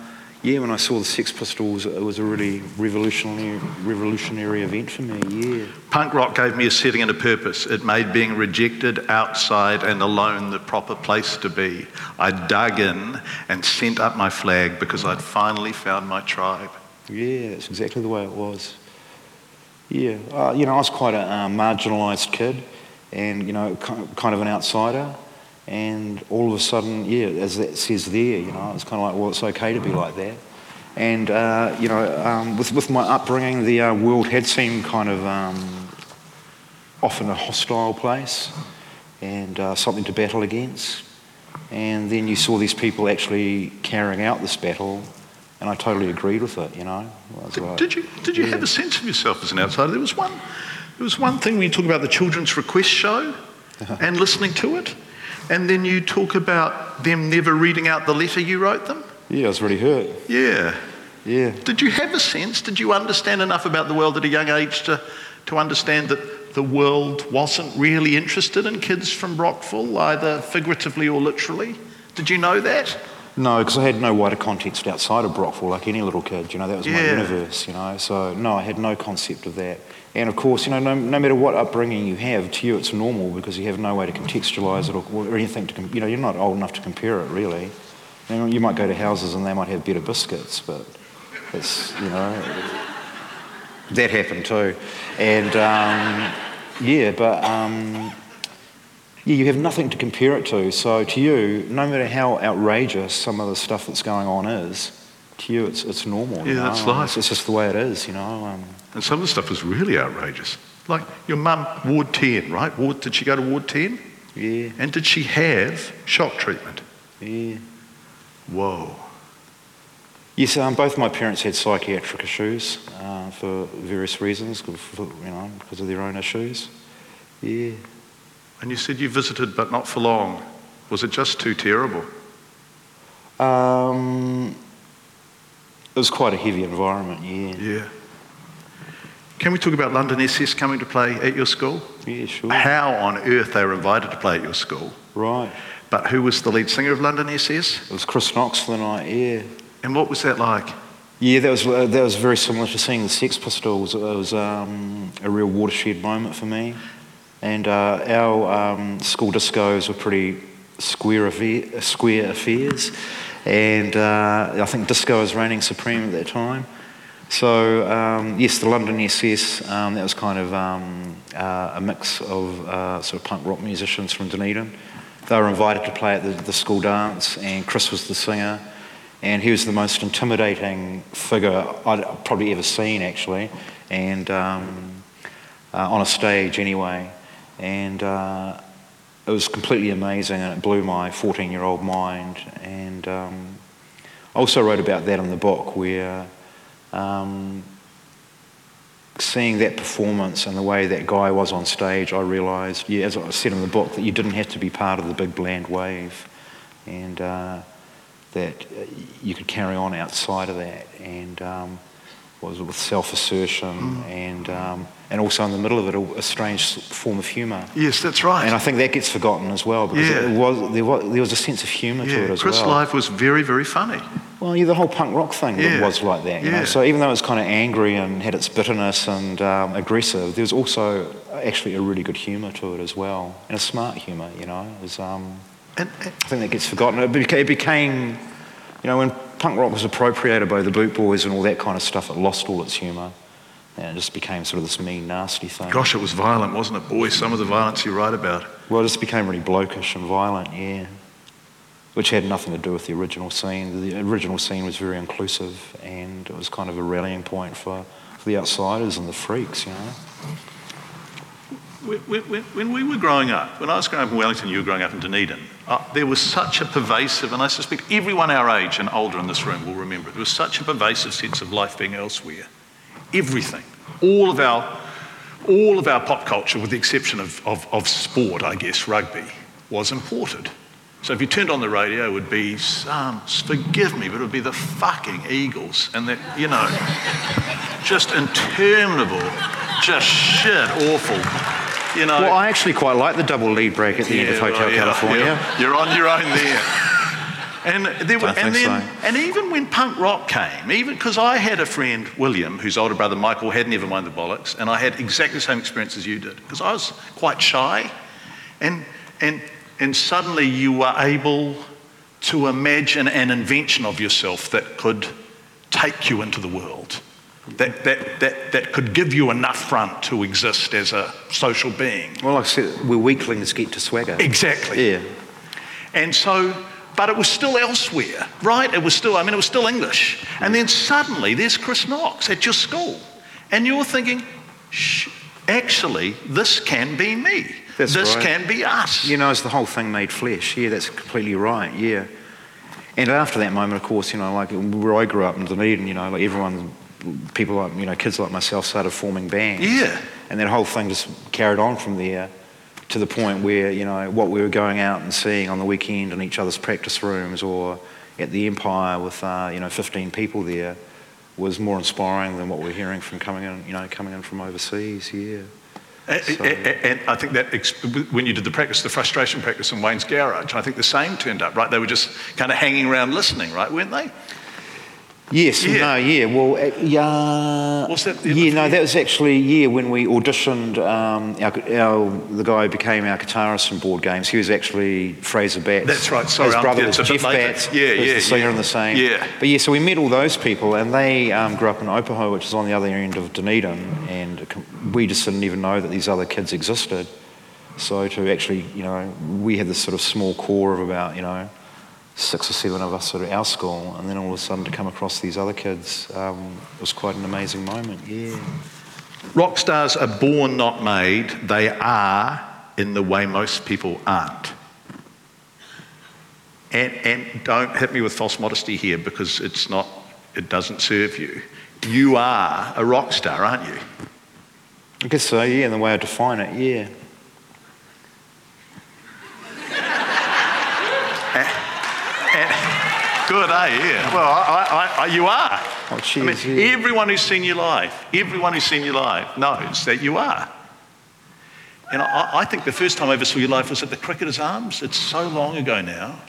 yeah, when I saw the Sex Pistols, it was a really revolutionary, revolutionary event for me, yeah. Punk rock gave me a setting and a purpose. It made being rejected, outside, and alone the proper place to be. I dug in and sent up my flag because I'd finally found my tribe. Yeah, that's exactly the way it was. Yeah, uh, you know, I was quite a uh, marginalised kid and, you know, kind of an outsider. And all of a sudden, yeah, as that says there, you know, it's kind of like, well, it's okay to be like that. And, uh, you know, um, with, with my upbringing, the uh, world had seemed kind of um, often a hostile place and uh, something to battle against. And then you saw these people actually carrying out this battle, and I totally agreed with it, you know. Did, like, did, you, did you yeah. have a sense of yourself as an outsider? There was one, there was one thing when you talk about the Children's Request Show and listening to it and then you talk about them never reading out the letter you wrote them? Yeah, I was really hurt. Yeah. Yeah. Did you have a sense? Did you understand enough about the world at a young age to, to understand that the world wasn't really interested in kids from Brockville, either figuratively or literally? Did you know that? No, because I had no wider context outside of Brockville, like any little kid. You know, that was yeah. my universe. You know, so no, I had no concept of that. And of course, you know, no, no, matter what upbringing you have, to you it's normal because you have no way to contextualise it or, or anything to, you know, you're not old enough to compare it really. You, know, you might go to houses and they might have better biscuits, but it's, you know, that happened too. And um, yeah, but um, yeah, you have nothing to compare it to. So to you, no matter how outrageous some of the stuff that's going on is, to you it's, it's normal. Yeah, that's life. It's, it's, just the way it is, you know. Um, and some of the stuff was really outrageous. Like your mum, Ward 10, right? Ward, did she go to Ward 10? Yeah. And did she have shock treatment? Yeah. Whoa. Yes, um, both my parents had psychiatric issues uh, for various reasons, for, you know, because of their own issues. Yeah. And you said you visited, but not for long. Was it just too terrible? Um, it was quite a heavy environment, yeah. Yeah. Can we talk about London SS coming to play at your school? Yeah, sure. How on earth they were invited to play at your school? Right. But who was the lead singer of London SS? It was Chris Knox for the night, yeah. And what was that like? Yeah, that was, uh, that was very similar to seeing the Sex Pistols. It was um, a real watershed moment for me. And uh, our um, school discos were pretty square, affair, square affairs. and uh, I think disco was reigning supreme at that time. So um, yes, the London SS. Um, that was kind of um, uh, a mix of uh, sort of punk rock musicians from Dunedin. They were invited to play at the, the, school dance, and Chris was the singer, and he was the most intimidating figure I'd probably ever seen, actually, and um, uh, on a stage anyway. And uh, it was completely amazing, and it blew my 14-year-old mind. And um, I also wrote about that in the book, where um, seeing that performance and the way that guy was on stage, I realised, yeah, as I said in the book, that you didn't have to be part of the big bland wave, and uh, that you could carry on outside of that, and um, was with self-assertion mm. and um, and also in the middle of it a, a, strange form of humour. Yes, that's right. And I think that gets forgotten as well because yeah. it was, there, was, there was a sense of humour yeah. to it as Chris well. Chris Live was very, very funny. Well, yeah, the whole punk rock thing yeah. was like that. You yeah. know? So even though it was kind of angry and had its bitterness and um, aggressive, there was also actually a really good humour to it as well, and a smart humour. You know, it was, um, and, and, I think that gets forgotten. It became, it became, you know, when punk rock was appropriated by the Boot Boys and all that kind of stuff, it lost all its humour. And it just became sort of this mean, nasty thing. Gosh, it was violent, wasn't it? Boy, some of the violence you write about. Well, it just became really blokish and violent, yeah. Which had nothing to do with the original scene. The original scene was very inclusive and it was kind of a rallying point for, for the outsiders and the freaks, you know. When, we were growing up, when I was growing up in Wellington, you were growing up in Dunedin, uh, there was such a pervasive, and I suspect everyone our age and older in this room will remember, it, there was such a pervasive sense of life being elsewhere everything, all of our, all of our pop culture, with the exception of, of, of sport, I guess, rugby, was imported. So if you turned on the radio, it would be some, forgive me, but it would be the fucking Eagles. And that, you know, just interminable, just shit, awful. You know. Well, I actually quite like the double lead break at the yeah, end of Hotel yeah, California. Yeah. You're on your own there. And, there were, and, then, so. and even when punk rock came, even because I had a friend, William, whose older brother Michael had never mind the bollocks, and I had exactly the same experience as you did, because I was quite shy. And, and, and suddenly you were able to imagine an invention of yourself that could take you into the world, that, that, that, that could give you enough front to exist as a social being. Well, like I said, we're weaklings get to swagger. Exactly. Yeah. And so but it was still elsewhere, right? It was still, I mean, it was still English. And then suddenly there's Chris Knox at your school. And you're thinking, actually, this can be me. That's this right. can be us. You know, it's the whole thing made flesh. Yeah, that's completely right. Yeah. And after that moment, of course, you know, like where I grew up in Dunedin, you know, like everyone, people like, you know, kids like myself started forming bands. Yeah. And that whole thing just carried on from there to the point where, you know, what we were going out and seeing on the weekend in each other's practice rooms or at the Empire with, uh, you know, 15 people there was more inspiring than what we're hearing from coming in, you know, coming in from overseas, yeah. And, so. and, I think that when you did the practice, the frustration practice in Wayne's garage, I think the same turned up, right? They were just kind of hanging around listening, right? Weren't they? Yes, yeah. no, yeah. Well, uh, yeah. What's that? Yeah, no, that was actually yeah when we auditioned. Um, our, our, the guy who became our guitarist in Bored Games. He was actually Fraser Batts. That's right. Sorry, his brother was Jeff Batts. Yeah, yeah, the singer yeah. in the same. Yeah. But yeah, so we met all those people, and they um, grew up in Opoho, which is on the other end of Dunedin, and we just didn't even know that these other kids existed. So to actually, you know, we had this sort of small core of about, you know six or seven of us at our school, and then all of a sudden to come across these other kids um, was quite an amazing moment. Yeah. Rock stars are born, not made. They are in the way most people aren't. And, and don't hit me with false modesty here because it's not, it doesn't serve you. You are a rock star, aren't you? I guess so, yeah, in the way I define it, yeah. Good, eh? Yeah. Well, I, I, I, you are. Oh, I mean, yeah. everyone who's seen you live, everyone who's seen you live knows that you are. And I, I think the first time I ever saw you live was at the Cricketers Arms. It's so long ago now.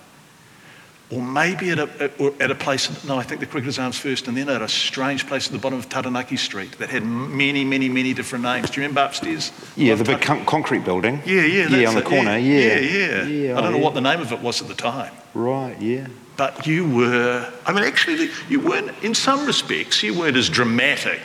Or maybe at a, at a place, no, I think the Cricketers Arms first, and then at a strange place at the bottom of Taranaki Street that had many, many, many different names. Do you remember upstairs? Yeah, the big con- concrete building. Yeah, yeah. Yeah, on the it. corner, yeah. Yeah, yeah. yeah I don't oh, know yeah. what the name of it was at the time. Right, yeah. But you were, I mean, actually, you weren't, in some respects, you weren't as dramatic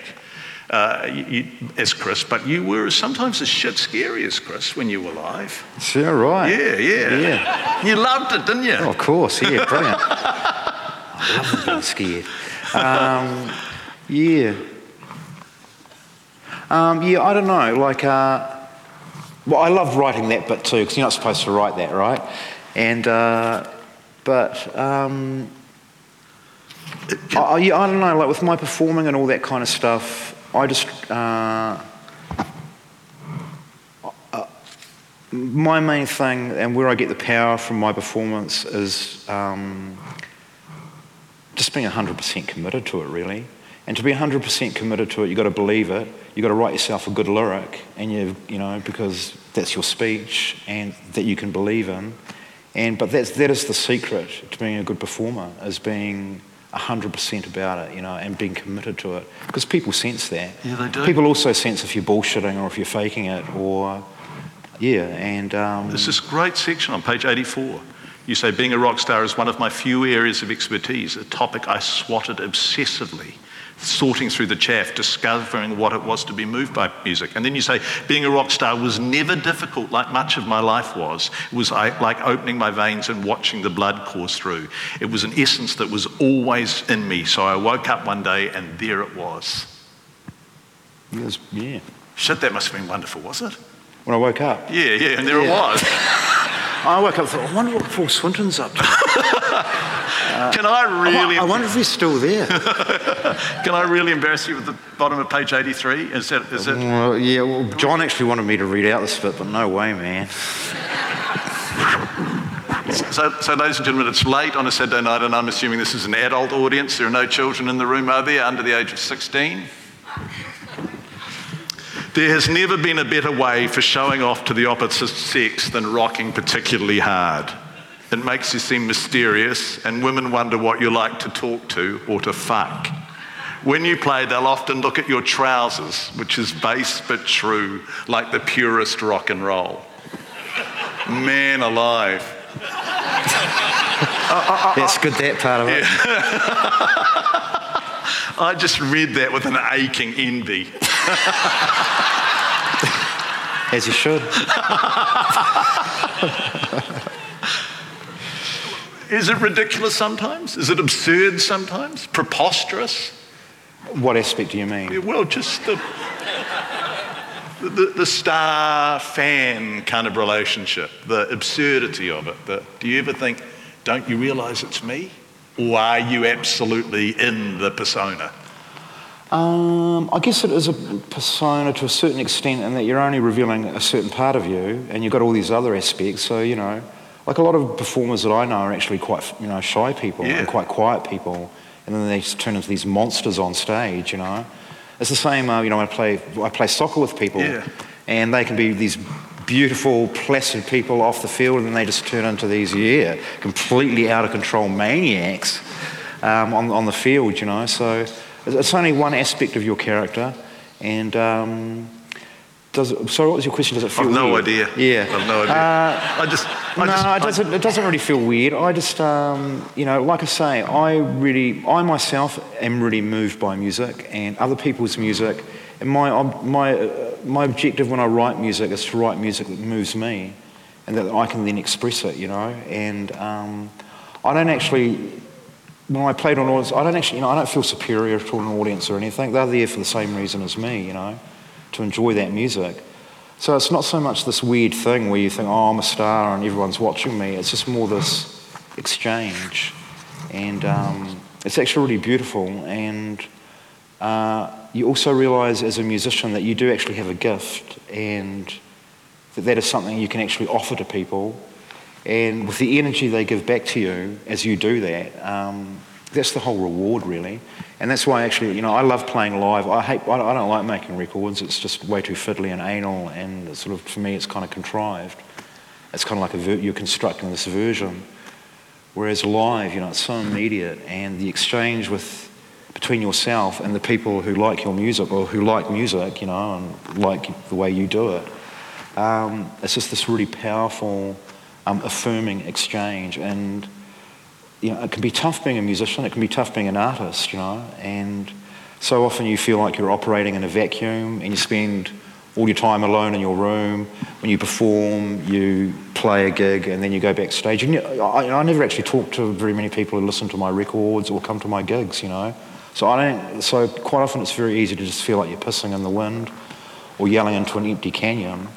uh, you, as Chris, but you were sometimes as shit scary as Chris when you were live. Yeah, right. Yeah, yeah. Yeah. You loved it, didn't you? Oh, of course, yeah, brilliant. I love being scared. Um, yeah. Um, yeah, I don't know. Like, uh, well, I love writing that bit too, because you're not supposed to write that, right? And, uh, but, um, I, I, I don't know, like with my performing and all that kind of stuff, I just, uh, uh, my main thing and where I get the power from my performance is um, just being 100% committed to it, really. And to be 100% committed to it, you've got to believe it. You've got to write yourself a good lyric, and you, you know, because that's your speech and that you can believe in. And, but that's, that is the secret to being a good performer, is being 100% about it, you know, and being committed to it. Because people sense that. Yeah, they do. People also sense if you're bullshitting or if you're faking it or, yeah, and... Um, There's this great section on page 84. You say, being a rock star is one of my few areas of expertise, a topic I swatted obsessively sorting through the chaff, discovering what it was to be moved by music. And then you say, being a rock star was never difficult like much of my life was. It was like opening my veins and watching the blood course through. It was an essence that was always in me. So I woke up one day and there it was. was yeah. Shit, that must have been wonderful, was it? When I woke up? Yeah, yeah, and there yeah. it was. I woke up and thought, I wonder what Paul Swinton's up to. Uh, Can I really? I, wonder if he's still there. Can I really embarrass you with the bottom of page 83? Is that, is it? Well, yeah, well, John actually wanted me to read out this bit, but no way, man. So, so, ladies and gentlemen, it's late on a Saturday night, and I'm assuming this is an adult audience. There are no children in the room, are there, under the age of 16? There has never been a better way for showing off to the opposite sex than rocking particularly hard. It makes you seem mysterious, and women wonder what you like to talk to or to fuck. When you play, they'll often look at your trousers, which is base but true, like the purest rock and roll. Man alive. That's good, that part of it. Yeah. I just read that with an aching envy. As you should. Is it ridiculous sometimes? Is it absurd sometimes? Preposterous? What aspect do you mean? Well, just the, the, the star fan kind of relationship, the absurdity of it. The, do you ever think, don't you realize it's me? Or are you absolutely in the persona? Um, I guess it is a persona to a certain extent in that you're only revealing a certain part of you and you've got all these other aspects. So, you know, like a lot of performers that I know are actually quite, you know, shy people yeah. and quite quiet people, and then they turn into these monsters on stage. You know, it's the same. Uh, you know, I play I play soccer with people, yeah. and they can be these beautiful, placid people off the field, and then they just turn into these yeah, completely out of control maniacs um, on on the field. You know, so it's only one aspect of your character, and. Um, does it, sorry, what was your question? Does it feel I've no weird? idea. Yeah. I've no idea. Uh, I just. I no, just, it doesn't. It doesn't really feel weird. I just, um, you know, like I say, I really, I myself am really moved by music and other people's music. And my, my, uh, my objective when I write music is to write music that moves me, and that I can then express it. You know, and um, I don't actually. When I played on audience, I don't actually, you know, I don't feel superior to an audience or anything. They're there for the same reason as me, you know to enjoy that music. So it's not so much this weird thing where you think, oh, I'm a star and everyone's watching me. It's just more this exchange. And um, it's actually really beautiful. And uh, you also realize as a musician that you do actually have a gift and that that is something you can actually offer to people. And with the energy they give back to you as you do that, um, that's the whole reward, really. And that's why, actually, you know, I love playing live. I hate, I don't like making records. It's just way too fiddly and anal, and sort of, for me, it's kind of contrived. It's kind of like ver- you're constructing this version. Whereas live, you know, it's so immediate, and the exchange with between yourself and the people who like your music or who like music, you know, and like the way you do it. Um, it's just this really powerful, um, affirming exchange, and you know, it can be tough being a musician, it can be tough being an artist, you know, and so often you feel like you're operating in a vacuum and you spend all your time alone in your room. When you perform, you play a gig, and then you go backstage. I, I, never actually talk to very many people who listen to my records or come to my gigs, you know. So I don't. So quite often it's very easy to just feel like you're pissing in the wind or yelling into an empty canyon.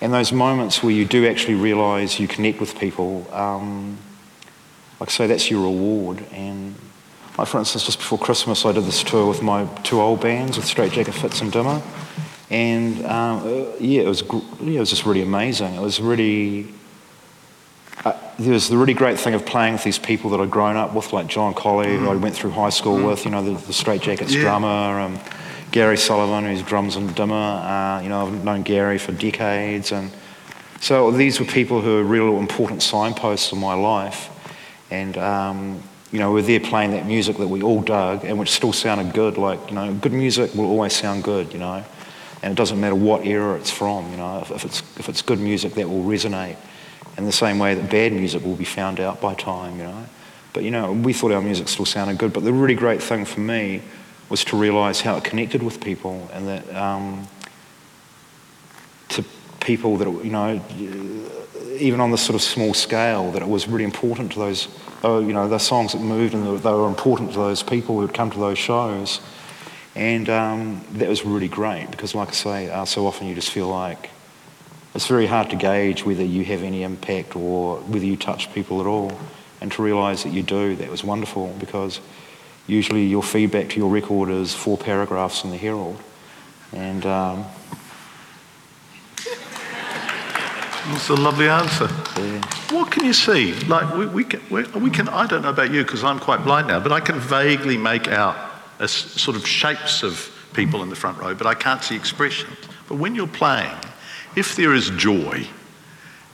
And those moments where you do actually realise you connect with people, um, like I say, that's your reward. And like for instance, just before Christmas, I did this tour with my two old bands, with Straitjacket Fits and Dimmer. And um, uh, yeah, it was yeah, it was just really amazing. It was really uh, there was the really great thing of playing with these people that I'd grown up with, like John Collie, mm. who I went through high school mm. with. You know, the, the Strait-Jackets yeah. drummer, um, Gary Sullivan, who's drums and Dimmer. Uh, you know, I've known Gary for decades, and so these were people who were real important signposts in my life. And um, you know, we're there playing that music that we all dug and which still sounded good. Like, you know, good music will always sound good, you know. And it doesn't matter what era it's from, you know. If, if it's, if it's good music, that will resonate. In the same way that bad music will be found out by time, you know. But, you know, we thought our music still sounded good. But the really great thing for me was to realise how it connected with people and that um, to people that, you know, even on this sort of small scale, that it was really important to those oh, you know, the songs that moved and they were important to those people who would come to those shows. And um, that was really great because, like I say, uh, so often you just feel like it's very hard to gauge whether you have any impact or whether you touch people at all. And to realise that you do, that was wonderful because usually your feedback to your record is four paragraphs in the Herald. And um, That's a lovely answer. Yeah. What can you see? Like we, we, can, we, we can, I don't know about you because I'm quite blind now, but I can vaguely make out a, sort of shapes of people in the front row, but I can't see expressions. But when you're playing, if there is joy,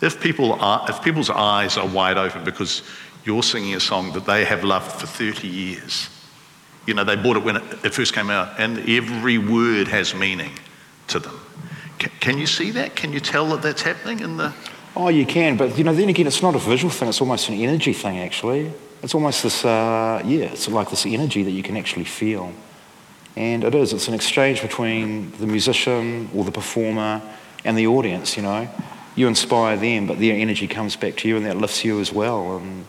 if, people are, if people's eyes are wide open because you're singing a song that they have loved for 30 years, you know, they bought it when it, it first came out, and every word has meaning to them can you see that? Can you tell that that's happening in the? Oh, you can, but you know, then again, it's not a visual thing. It's almost an energy thing, actually. It's almost this, uh, yeah, it's like this energy that you can actually feel, and it is. It's an exchange between the musician or the performer and the audience. You know, you inspire them, but their energy comes back to you, and that lifts you as well. And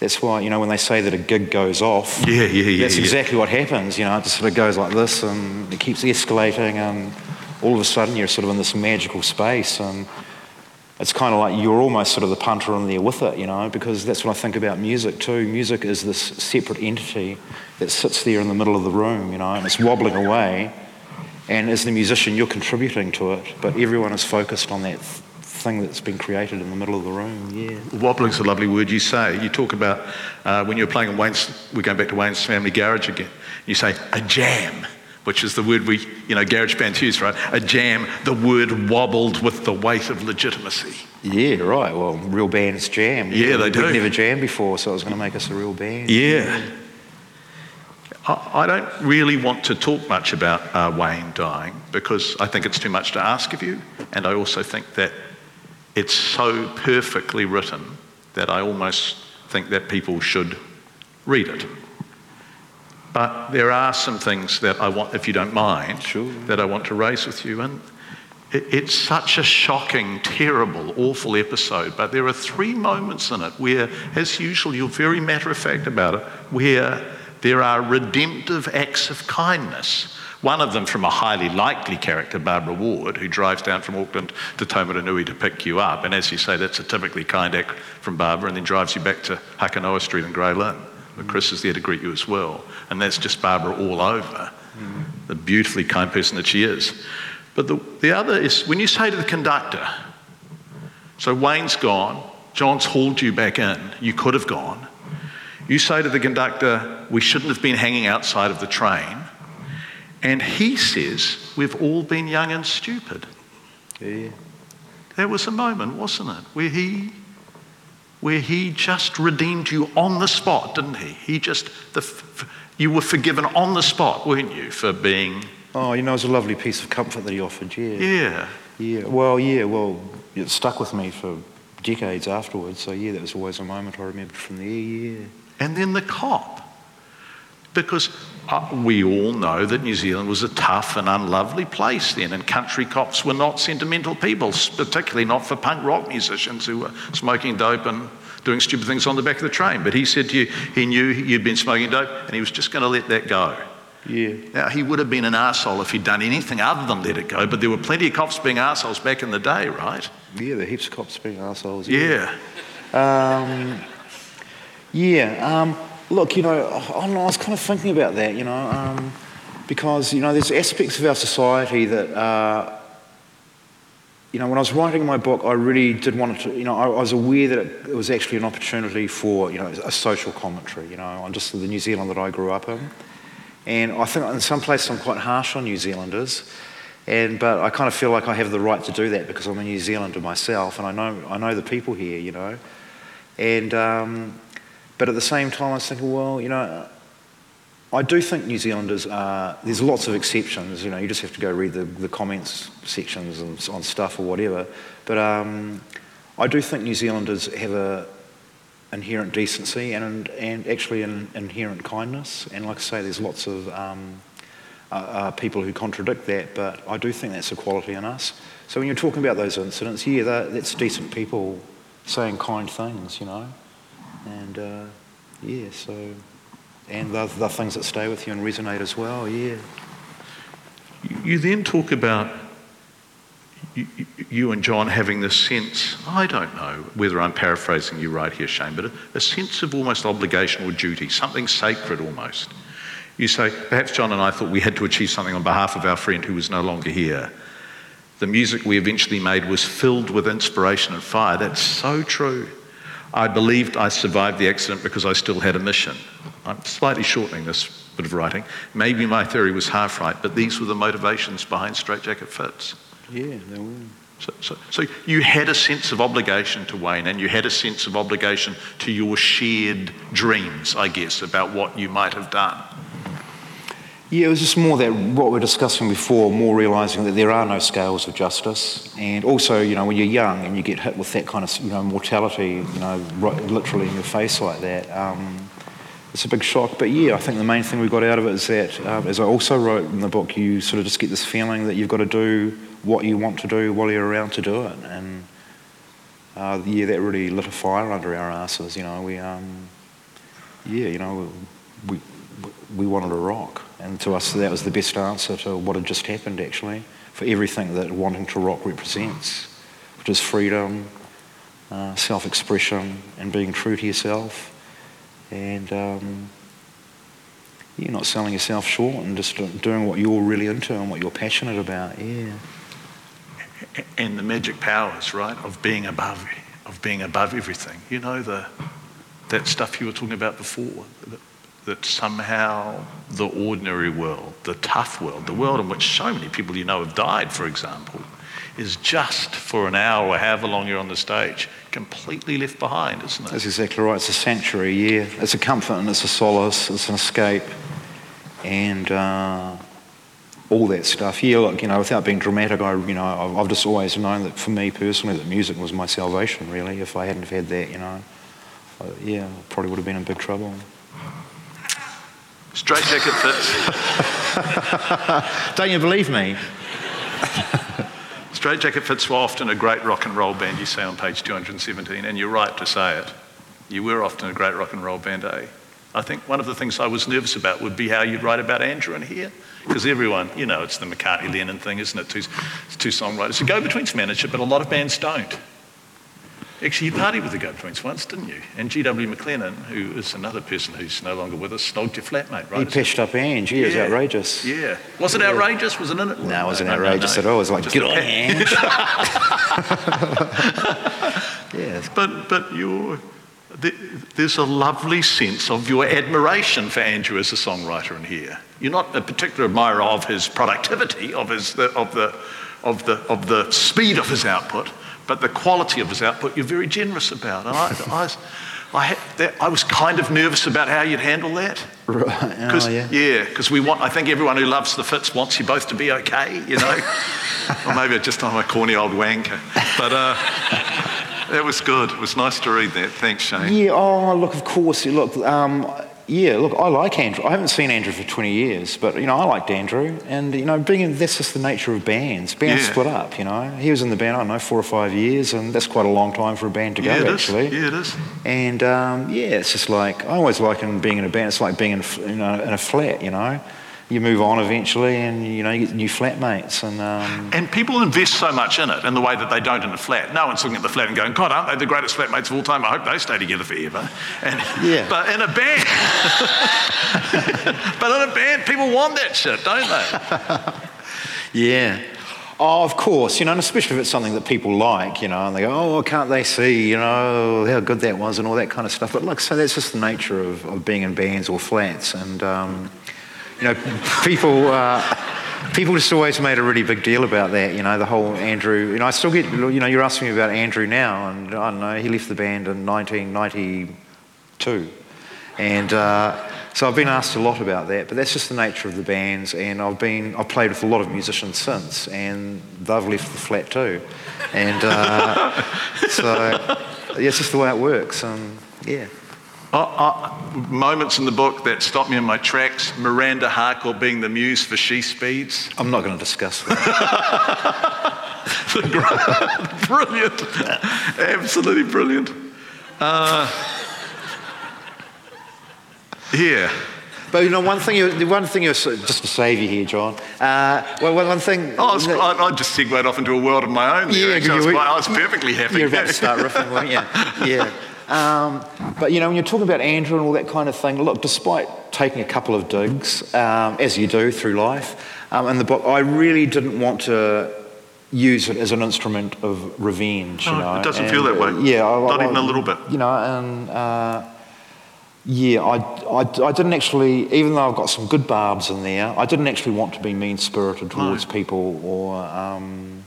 that's why, you know, when they say that a gig goes off, yeah, yeah, yeah, that's yeah. exactly what happens. You know, it just sort of goes like this, and it keeps escalating, and all of a sudden you're sort of in this magical space and it's kind of like you're almost sort of the punter in there with it, you know, because that's what I think about music too. Music is this separate entity that sits there in the middle of the room, you know, and it's wobbling away. And as the musician, you're contributing to it, but everyone is focused on that thing that's been created in the middle of the room. Yeah. Wobbling's a lovely word you say. You talk about uh, when you're playing in Wayne's, we're going back to Wayne's Family Garage again. You say, a jam which is the word we, you know, garage bands use, right? A jam, the word wobbled with the weight of legitimacy. Yeah, right. Well, real bands jam. Yeah, they do. We've never jammed before, so it was going to make us a real band. Yeah. I don't really want to talk much about uh, Wayne dying because I think it's too much to ask of you. And I also think that it's so perfectly written that I almost think that people should read it. But there are some things that I want, if you don't mind, sure. that I want to raise with you. And it, it's such a shocking, terrible, awful episode. But there are three moments in it where, as usual, you're very matter of fact about it, where there are redemptive acts of kindness. One of them from a highly likely character, Barbara Ward, who drives down from Auckland to Taumarunui to pick you up. And as you say, that's a typically kind act from Barbara, and then drives you back to Hakanoa Street in Grey Lynn. But Chris is there to greet you as well. And that's just Barbara all over, mm. the beautifully kind person that she is. But the, the other is when you say to the conductor, so Wayne's gone, John's hauled you back in, you could have gone. You say to the conductor, we shouldn't have been hanging outside of the train. And he says, we've all been young and stupid. Yeah. There was a moment, wasn't it, where he where he just redeemed you on the spot, didn't he? He just, the, you were forgiven on the spot, weren't you, for being. Oh, you know, it was a lovely piece of comfort that he offered, yeah. Yeah. Yeah, well, yeah, well, it stuck with me for decades afterwards. So yeah, that was always a moment I remembered from there. Yeah. And then the cop. Because we all know that New Zealand was a tough and unlovely place then, and country cops were not sentimental people, particularly not for punk rock musicians who were smoking dope and doing stupid things on the back of the train. But he said to you, he knew you'd been smoking dope, and he was just going to let that go. Yeah. Now, he would have been an arsehole if he'd done anything other than let it go, but there were plenty of cops being arseholes back in the day, right? Yeah, the heaps of cops being assholes. Yeah. Um, yeah. Um, look, you know, I, I was kind of thinking about that, you know, um, because, you know, there's aspects of our society that, uh, you know, when I was writing my book, I really did want to, you know, I, I was aware that it, it was actually an opportunity for, you know, a social commentary, you know, on just the New Zealand that I grew up in. And I think in some places I'm quite harsh on New Zealanders. And, but I kind of feel like I have the right to do that because I'm a New Zealander myself and I know, I know the people here, you know. And, um, but at the same time, I was thinking, well, you know, I do think New Zealanders are, there's lots of exceptions, you know, you just have to go read the, the comments sections and, on stuff or whatever. But um, I do think New Zealanders have a inherent decency and, and actually an inherent kindness. And like I say, there's lots of um, uh, uh, people who contradict that, but I do think that's a quality in us. So when you're talking about those incidents, yeah, that's decent people saying kind things, you know. And uh, yeah, so, and the, the things that stay with you and resonate as well, yeah. You then talk about you, and John having this sense, I don't know whether I'm paraphrasing you right here, Shayne, but a sense of almost obligation or duty, something sacred almost. You say, perhaps John and I thought we had to achieve something on behalf of our friend who was no longer here. The music we eventually made was filled with inspiration and fire. That's so true. I believed I survived the accident because I still had a mission. I'm slightly shortening this bit of writing. Maybe my theory was half right, but these were the motivations behind Straitjacket Fits. Yeah, they were. So, so, so, you had a sense of obligation to Wayne, and you had a sense of obligation to your shared dreams, I guess, about what you might have done. Yeah, it was just more that what we were discussing before, more realising that there are no scales of justice, and also, you know, when you're young and you get hit with that kind of, you know, mortality, you know, right, literally in your face like that, um, it's a big shock. But yeah, I think the main thing we got out of it is that, um, as I also wrote in the book, you sort of just get this feeling that you've got to do what you want to do while you're around to do it, and uh, yeah, that really lit a fire under our asses. You know, we, um, yeah, you know, we we wanted to rock. And to us, that was the best answer to what had just happened, actually, for everything that wanting to rock represents, which is freedom, uh, self expression, and being true to yourself. And um, you're not selling yourself short and just doing what you're really into and what you're passionate about, yeah. And the magic powers, right, of being above, of being above everything. You know, the, that stuff you were talking about before, that somehow the ordinary world, the tough world, the world in which so many people you know have died, for example, is just for an hour or however long you're on the stage, completely left behind, isn't it? That's exactly right. It's a sanctuary, yeah. It's a comfort and it's a solace, it's an escape, and uh, all that stuff. Yeah, look, you know, without being dramatic, I, you know, I've just always known that for me personally, that music was my salvation, really. If I hadn't had that, you know, uh, yeah, I probably would have been in big trouble. Straitjacket Fits. Don't you believe me? Straitjacket Fits were often a great rock and roll band, you say on page 217, and you're right to say it. You were often a great rock and roll band, eh? I think one of the things I was nervous about would be how you'd write about Andrew in here. Because everyone, you know, it's the McCartney Lennon thing, isn't it? Two, two songwriters. A go betweens manager, but a lot of bands don't. Actually, you partied with the Go-Betweens once, didn't you? And G.W. McLennan, who is another person who's no longer with us, snogged your flatmate, right? He pitched up Ange. Yeah, was outrageous. Yeah. Was it outrageous? Was it in it? No, it wasn't no, outrageous no, no. at all. It was like, Just get on, Ange. yes. But, but you're, there's a lovely sense of your admiration for Andrew as a songwriter in here. You're not a particular admirer of his productivity, of, his, of, the, of, the, of the speed of his output, but the quality of his output you're very generous about. And I, I, I, that, I was kind of nervous about how you'd handle that. Right. Oh, yeah. Yeah, because we want. I think everyone who loves the Fits wants you both to be okay. You know, or maybe just I'm a corny old wanker. But uh, that was good. It was nice to read that. Thanks, Shayne. Yeah, oh, look, of course. Look, um, yeah, look, I like Andrew. I haven't seen Andrew for 20 years, but, you know, I liked Andrew. And, you know, being in, that's just the nature of bands. Bands Yeah. split up, you know. He was in the band, I don't know, four or five years, and that's quite a long time for a band to go, yeah, it is. actually. Yeah, it is. And, um, yeah, it's just like, I always like being in a band, it's like being in, you know, in a flat, you know. You move on eventually, and, you know, you get new flatmates, and... Um, And people invest so much in it in the way that they don't in a flat. No one's looking at the flat and going, God, aren't they the greatest flatmates of all time? I hope they stay together forever. And, Yeah. But in a band, but in a band, people want that shit, don't they? Yeah. Oh, of course, you know, and especially if it's something that people like, you know, and they go, oh, can't they see, you know, how good that was and all that kind of stuff. But like, so that's just the nature of, of being in bands or flats. And, um, you know, people, uh, people just always made a really big deal about that, you know, the whole Andrew, you know, I still get, you know, you're asking me about Andrew now, and I don't know, he left the band in 1992. And uh, so I've been asked a lot about that, but that's just the nature of the bands. And I've been I've played with a lot of musicians since, and they've left the flat too. And uh, so yeah, it's just the way it works. And yeah, Uh, uh, moments in the book that stopped me in my tracks. Miranda Harcourt being the muse for She Speeds. I'm not going to discuss that. brilliant. Absolutely brilliant. Uh, yeah. but you know, one thing you the one thing you just to save you here, John. Uh, well, one one thing. Oh, I, was, I, I just segued off into a world of my own. There, Yeah. I, was I was perfectly happy. You're about to start riffing, weren't you? Yeah. Um, but you know, when you're talking about Andrew and all that kind of thing, look, despite taking a couple of digs, um, as you do through life, um, in the book, I really didn't want to use it as an instrument of revenge. You No, know, it doesn't and, feel that way. Yeah, I- Not I- even a little bit. You know, and. Uh, yeah, I, I, I didn't actually, even though I've got some good barbs in there, I didn't actually want to be mean spirited towards people or, um,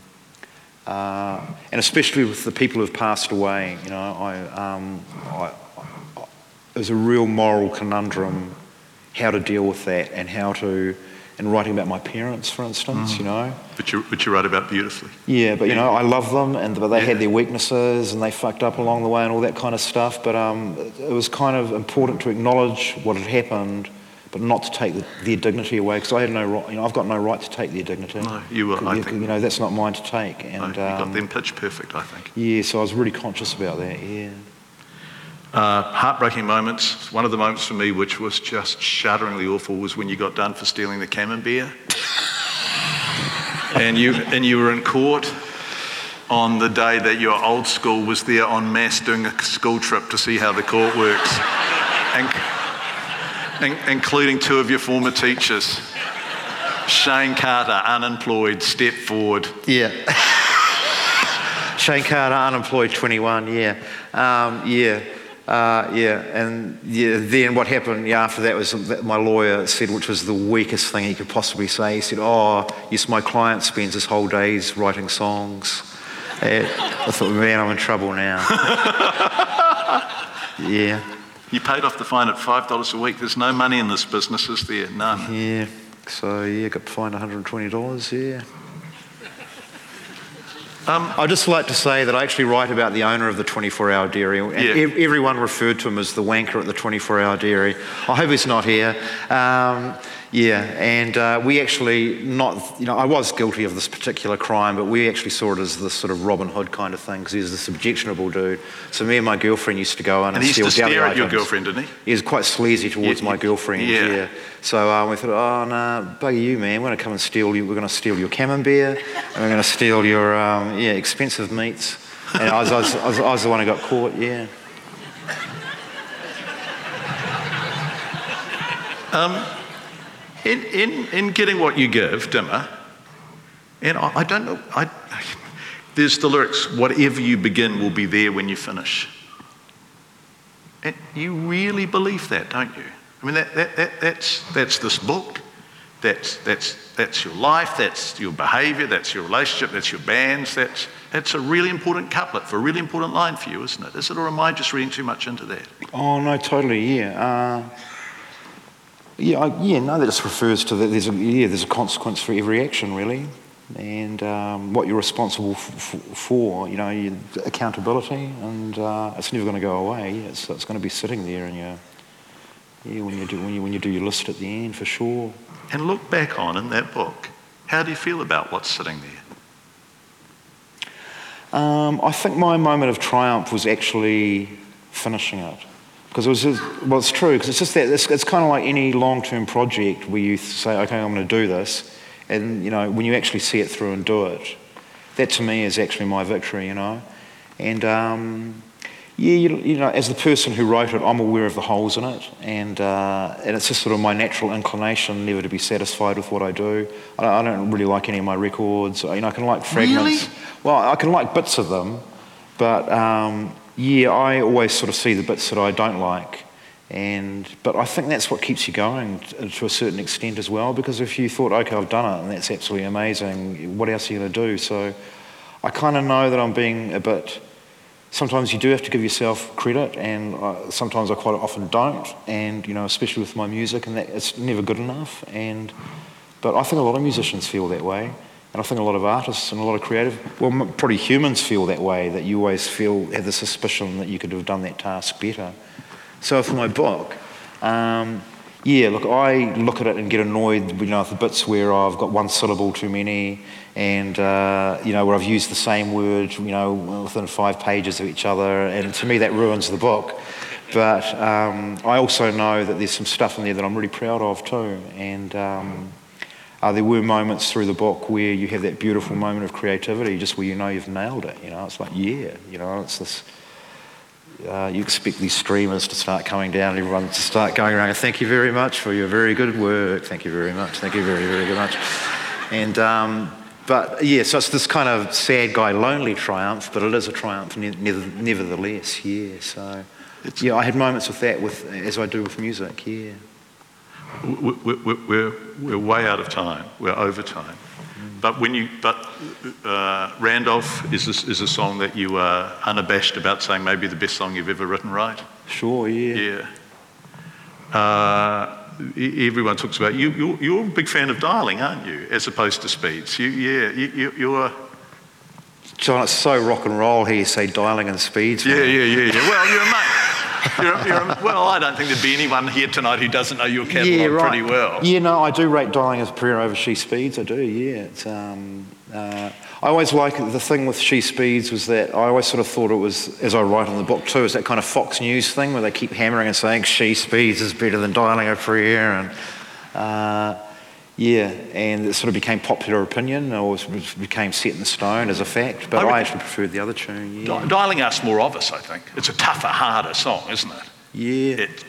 uh, and especially with the people who've passed away, you know, I, um, I, I, it was a real moral conundrum how to deal with that and how to, and writing about my parents, for instance, you know. Which you, which you write about beautifully. Yeah, but you know, I love them, and but they Yeah. had their weaknesses, and they fucked up along the way, and all that kind of stuff. But um, it was kind of important to acknowledge what had happened, but not to take the, their dignity away, because I had no right. You know, I've got no right to take their dignity. No, you were, I You- think- You know, that's not mine to take. No, And you got um, them pitch perfect, I think. yeah, so I was really conscious about that. Yeah. Uh, heartbreaking moments. One of the moments for me, which was just shudderingly awful, was when you got done for stealing the camembert, and you and you were in court on the day that your old school was there en masse doing a school trip to see how the court works, and, in- including two of your former teachers. Shayne Carter, unemployed, step forward. Yeah. Shayne Carter, unemployed, 21. Yeah. Um, yeah. Uh, yeah, and yeah, then what happened yeah, after that was that my lawyer said, which was the weakest thing he could possibly say. He said, "Oh, yes, my client spends his whole days writing songs." And I thought, man, I'm in trouble now. yeah, You paid off the fine at $5 a week. There's no money in this business, is there? None. yeah. So yeah, got fined 120 dollars. Yeah. Um, I'd just like to say that I actually write about the owner of the 24 hour dairy, and Yeah. ev- everyone referred to him as the wanker at the 24 hour dairy. I hope he's not here. Um, yeah, and uh, we actually, not, you know, I was guilty of this particular crime, but we actually saw it as this sort of Robin Hood kind of thing because he was this objectionable dude. So me and my girlfriend used to go in and, and he used steal to stare at your girlfriend, didn't he? He was quite sleazy towards Yeah, my girlfriend. Yeah. Yeah. So uh, we thought, oh no, bugger you, man. We're going to come and steal you. We're going to steal your camembert, and we're going to steal your um, yeah expensive meats. And I was, I, was, I, was, I was the one who got caught. Yeah. In, in, in getting what you give, Dimmer, and I, I don't know, I, there's the lyrics, whatever you begin will be there when you finish. And you really believe that, don't you? I mean, that, that, that, that's, that's this book, that's, that's, that's your life, that's your behaviour, that's your relationship, that's your bands, that's, that's a really important couplet for a really important line for you, isn't it? Is it, or am I just reading too much into that? Oh no, totally. Yeah. Uh, yeah. I, yeah. No, that just refers to that. There's a yeah. There's a consequence for every action, really. and um, what you're responsible f- f- for. You know, accountability, and uh, it's never going to go away. It's, it's going to be sitting there in your yeah, when you do when you when you do your list at the end for sure. And look back on in that book, how do you feel about what's sitting there? Um, I think my moment of triumph was actually finishing it. Because it was, just, well, it's true, because it's just that, it's, it's kind of like any long term project where you say, okay, I'm going to do this. And, you know, when you actually see it through and do it, that to me is actually my victory, you know. And, um, yeah, you, you, know, as the person who wrote it, I'm aware of the holes in it, and uh, and it's just sort of my natural inclination never to be satisfied with what I do. I don't, I don't really like any of my records. You know, I can like fragments. Really? Well, I can like bits of them, but um, yeah, I always sort of see the bits that I don't like. And, but I think that's what keeps you going to a certain extent as well, because if you thought, okay, I've done it and that's absolutely amazing, what else are you going to do? So I kind of know that I'm being a bit sometimes you do have to give yourself credit, and uh, sometimes I quite often don't. And you know, especially with my music, and that it's never good enough. And but I think a lot of musicians feel that way, and I think a lot of artists and a lot of creative, well, probably humans feel that way. That you always feel have the suspicion that you could have done that task better. So for my book. Um, yeah, look, I look at it and get annoyed, you know, the bits where I've got one syllable too many, and uh, you know where I've used the same word, you know, within five pages of each other, and to me that ruins the book. But um, I also know that there's some stuff in there that I'm really proud of too, and um, uh, there were moments through the book where you have that beautiful moment of creativity, just where you know you've nailed it. You know, it's like yeah, you know, it's this uh, you expect these streamers to start coming down, everyone to start going around. Thank you very much for your very good work. Thank you very much. Thank you very, very, very much. And um, but yeah, so it's this kind of sad guy, lonely triumph, but it is a triumph nevertheless. Yeah. So it's, yeah, I had moments with that, with as I do with music. Yeah. We're, we're, we're way out of time. We're over time. But when you, but uh, Randolph is a, is a song that you are unabashed about saying maybe the best song you've ever written, right? Sure, yeah. Yeah. Uh, everyone talks about you. You're, you're, a big fan of dialing, aren't you? As opposed to speeds. You, yeah, you, you're. John, it's so rock and roll here. You say dialing and speeds. Yeah, yeah, yeah, yeah. Well, you're a mate. You're, you're, well, I don't think there'd be anyone here tonight who doesn't know your catalogue yeah, right. pretty well. Yeah, no, I do rate Dialing as prayer over She Speeds. I do, yeah. It's, um, uh, I always like the thing with She Speeds was that I always sort of thought it was, as I write in the book too, is that kind of Fox News thing where they keep hammering and saying She Speeds is better than Dialing a prayer. And, uh, yeah, and it sort of became popular opinion or became set in stone as a fact. But I, I actually preferred the other tune. Yeah. Dialing Us More of Us, I think. It's a tougher, harder song, isn't it? Yeah. It,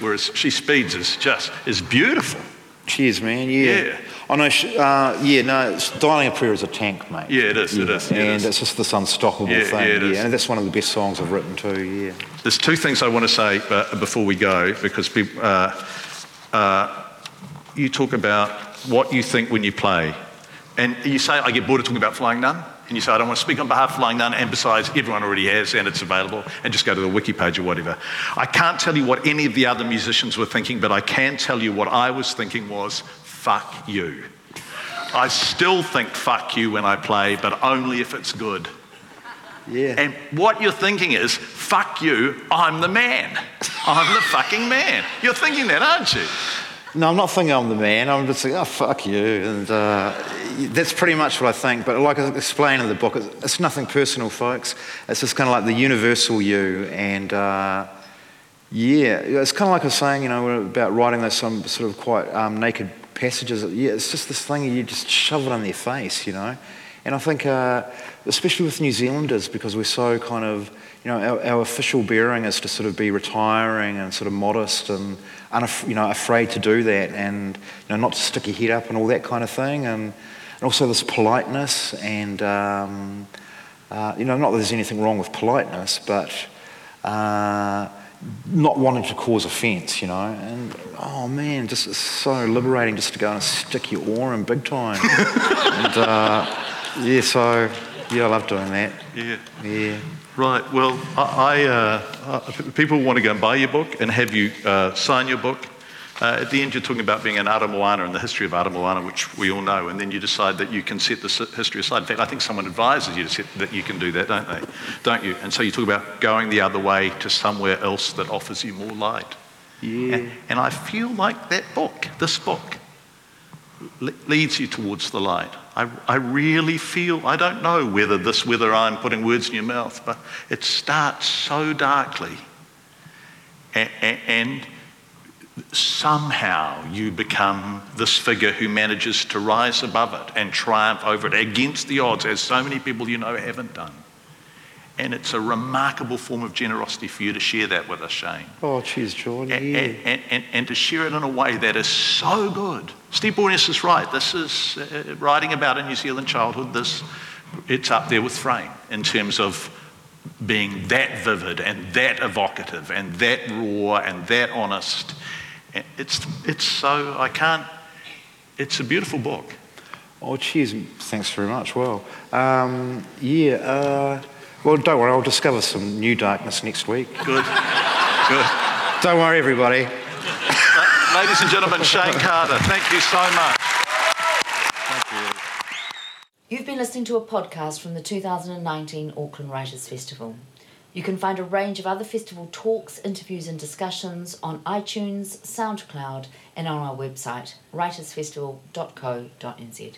whereas She Speeds is just is beautiful. Cheers, man. Yeah. yeah. I know. Uh, yeah, no. Dialing a Prayer is a tank, mate. Yeah, it is. Yeah. It is. and it is. it's just this unstoppable yeah, thing. Yeah, it is. and that's one of the best songs I've written too. Yeah. There's two things I want to say uh, before we go because people. Uh, uh you talk about what you think when you play. And you say, I get bored of talking about Flying Nun. And you say, I don't want to speak on behalf of Flying Nun, and besides, everyone already has, and it's available, and just go to the wiki page or whatever. I can't tell you what any of the other musicians were thinking, but I can tell you what I was thinking was, fuck you. I still think fuck you when I play, but only if it's good. Yeah. And what you're thinking is, fuck you, I'm the man. I'm the fucking man. You're thinking that, aren't you? No, I'm not thinking I'm the man. I'm just like, oh, fuck you. And uh, that's pretty much what I think. But like I explain in the book, it's, it's nothing personal, folks. It's just kind of like the universal you. And uh, yeah, it's kind of like I was saying, you know, about writing those some sort of quite um, naked passages. Yeah, it's just this thing you just shove it on their face, you know. And I think, uh, especially with New Zealanders, because we're so kind of, you know, our, our official bearing is to sort of be retiring and sort of modest and unaf- you know, afraid to do that and you know, not to stick your head up and all that kind of thing. And, and also this politeness and, um, uh, you know, not that there's anything wrong with politeness, but uh, not wanting to cause offence, you know. And oh man, just it's so liberating just to go and stick your oar in big time. and uh, yeah, so yeah, I love doing that. Yeah. Yeah. Right. Well, I, uh, uh, people want to go and buy your book and have you uh, sign your book. Uh, at the end, you're talking about being an Aramoana and the history of Aramoana, which we all know, and then you decide that you can set the history aside. In fact, I think someone advises you to set, that you can do that, don't they? Don't you? And so you talk about going the other way to somewhere else that offers you more light. Yeah. And, and I feel like that book, this book, leads you towards the light. I, I really feel, I don't know whether this, whether I'm putting words in your mouth, but it starts so darkly. A- a- and somehow you become this figure who manages to rise above it and triumph over it against the odds, as so many people you know haven't done. And it's a remarkable form of generosity for you to share that with us, Shayne. Oh, cheers, George. And, Yeah. and, and, and to share it in a way that is so good. Steve Borges is right. This is uh, writing about a New Zealand childhood. This, it's up there with Frame in terms of being that vivid and that evocative and that raw and that honest. It's, it's so, I can't, it's a beautiful book. Oh, cheers. Thanks very much. Well, um, yeah. Uh, well, don't worry. I'll discover some new darkness next week. Good, good. Don't worry, everybody. Ladies and gentlemen, Shayne Carter, thank you so much. Thank you. You've been listening to a podcast from the 2019 Auckland Writers Festival. You can find a range of other festival talks, interviews, and discussions on iTunes, SoundCloud, and on our website, writersfestival.co.nz.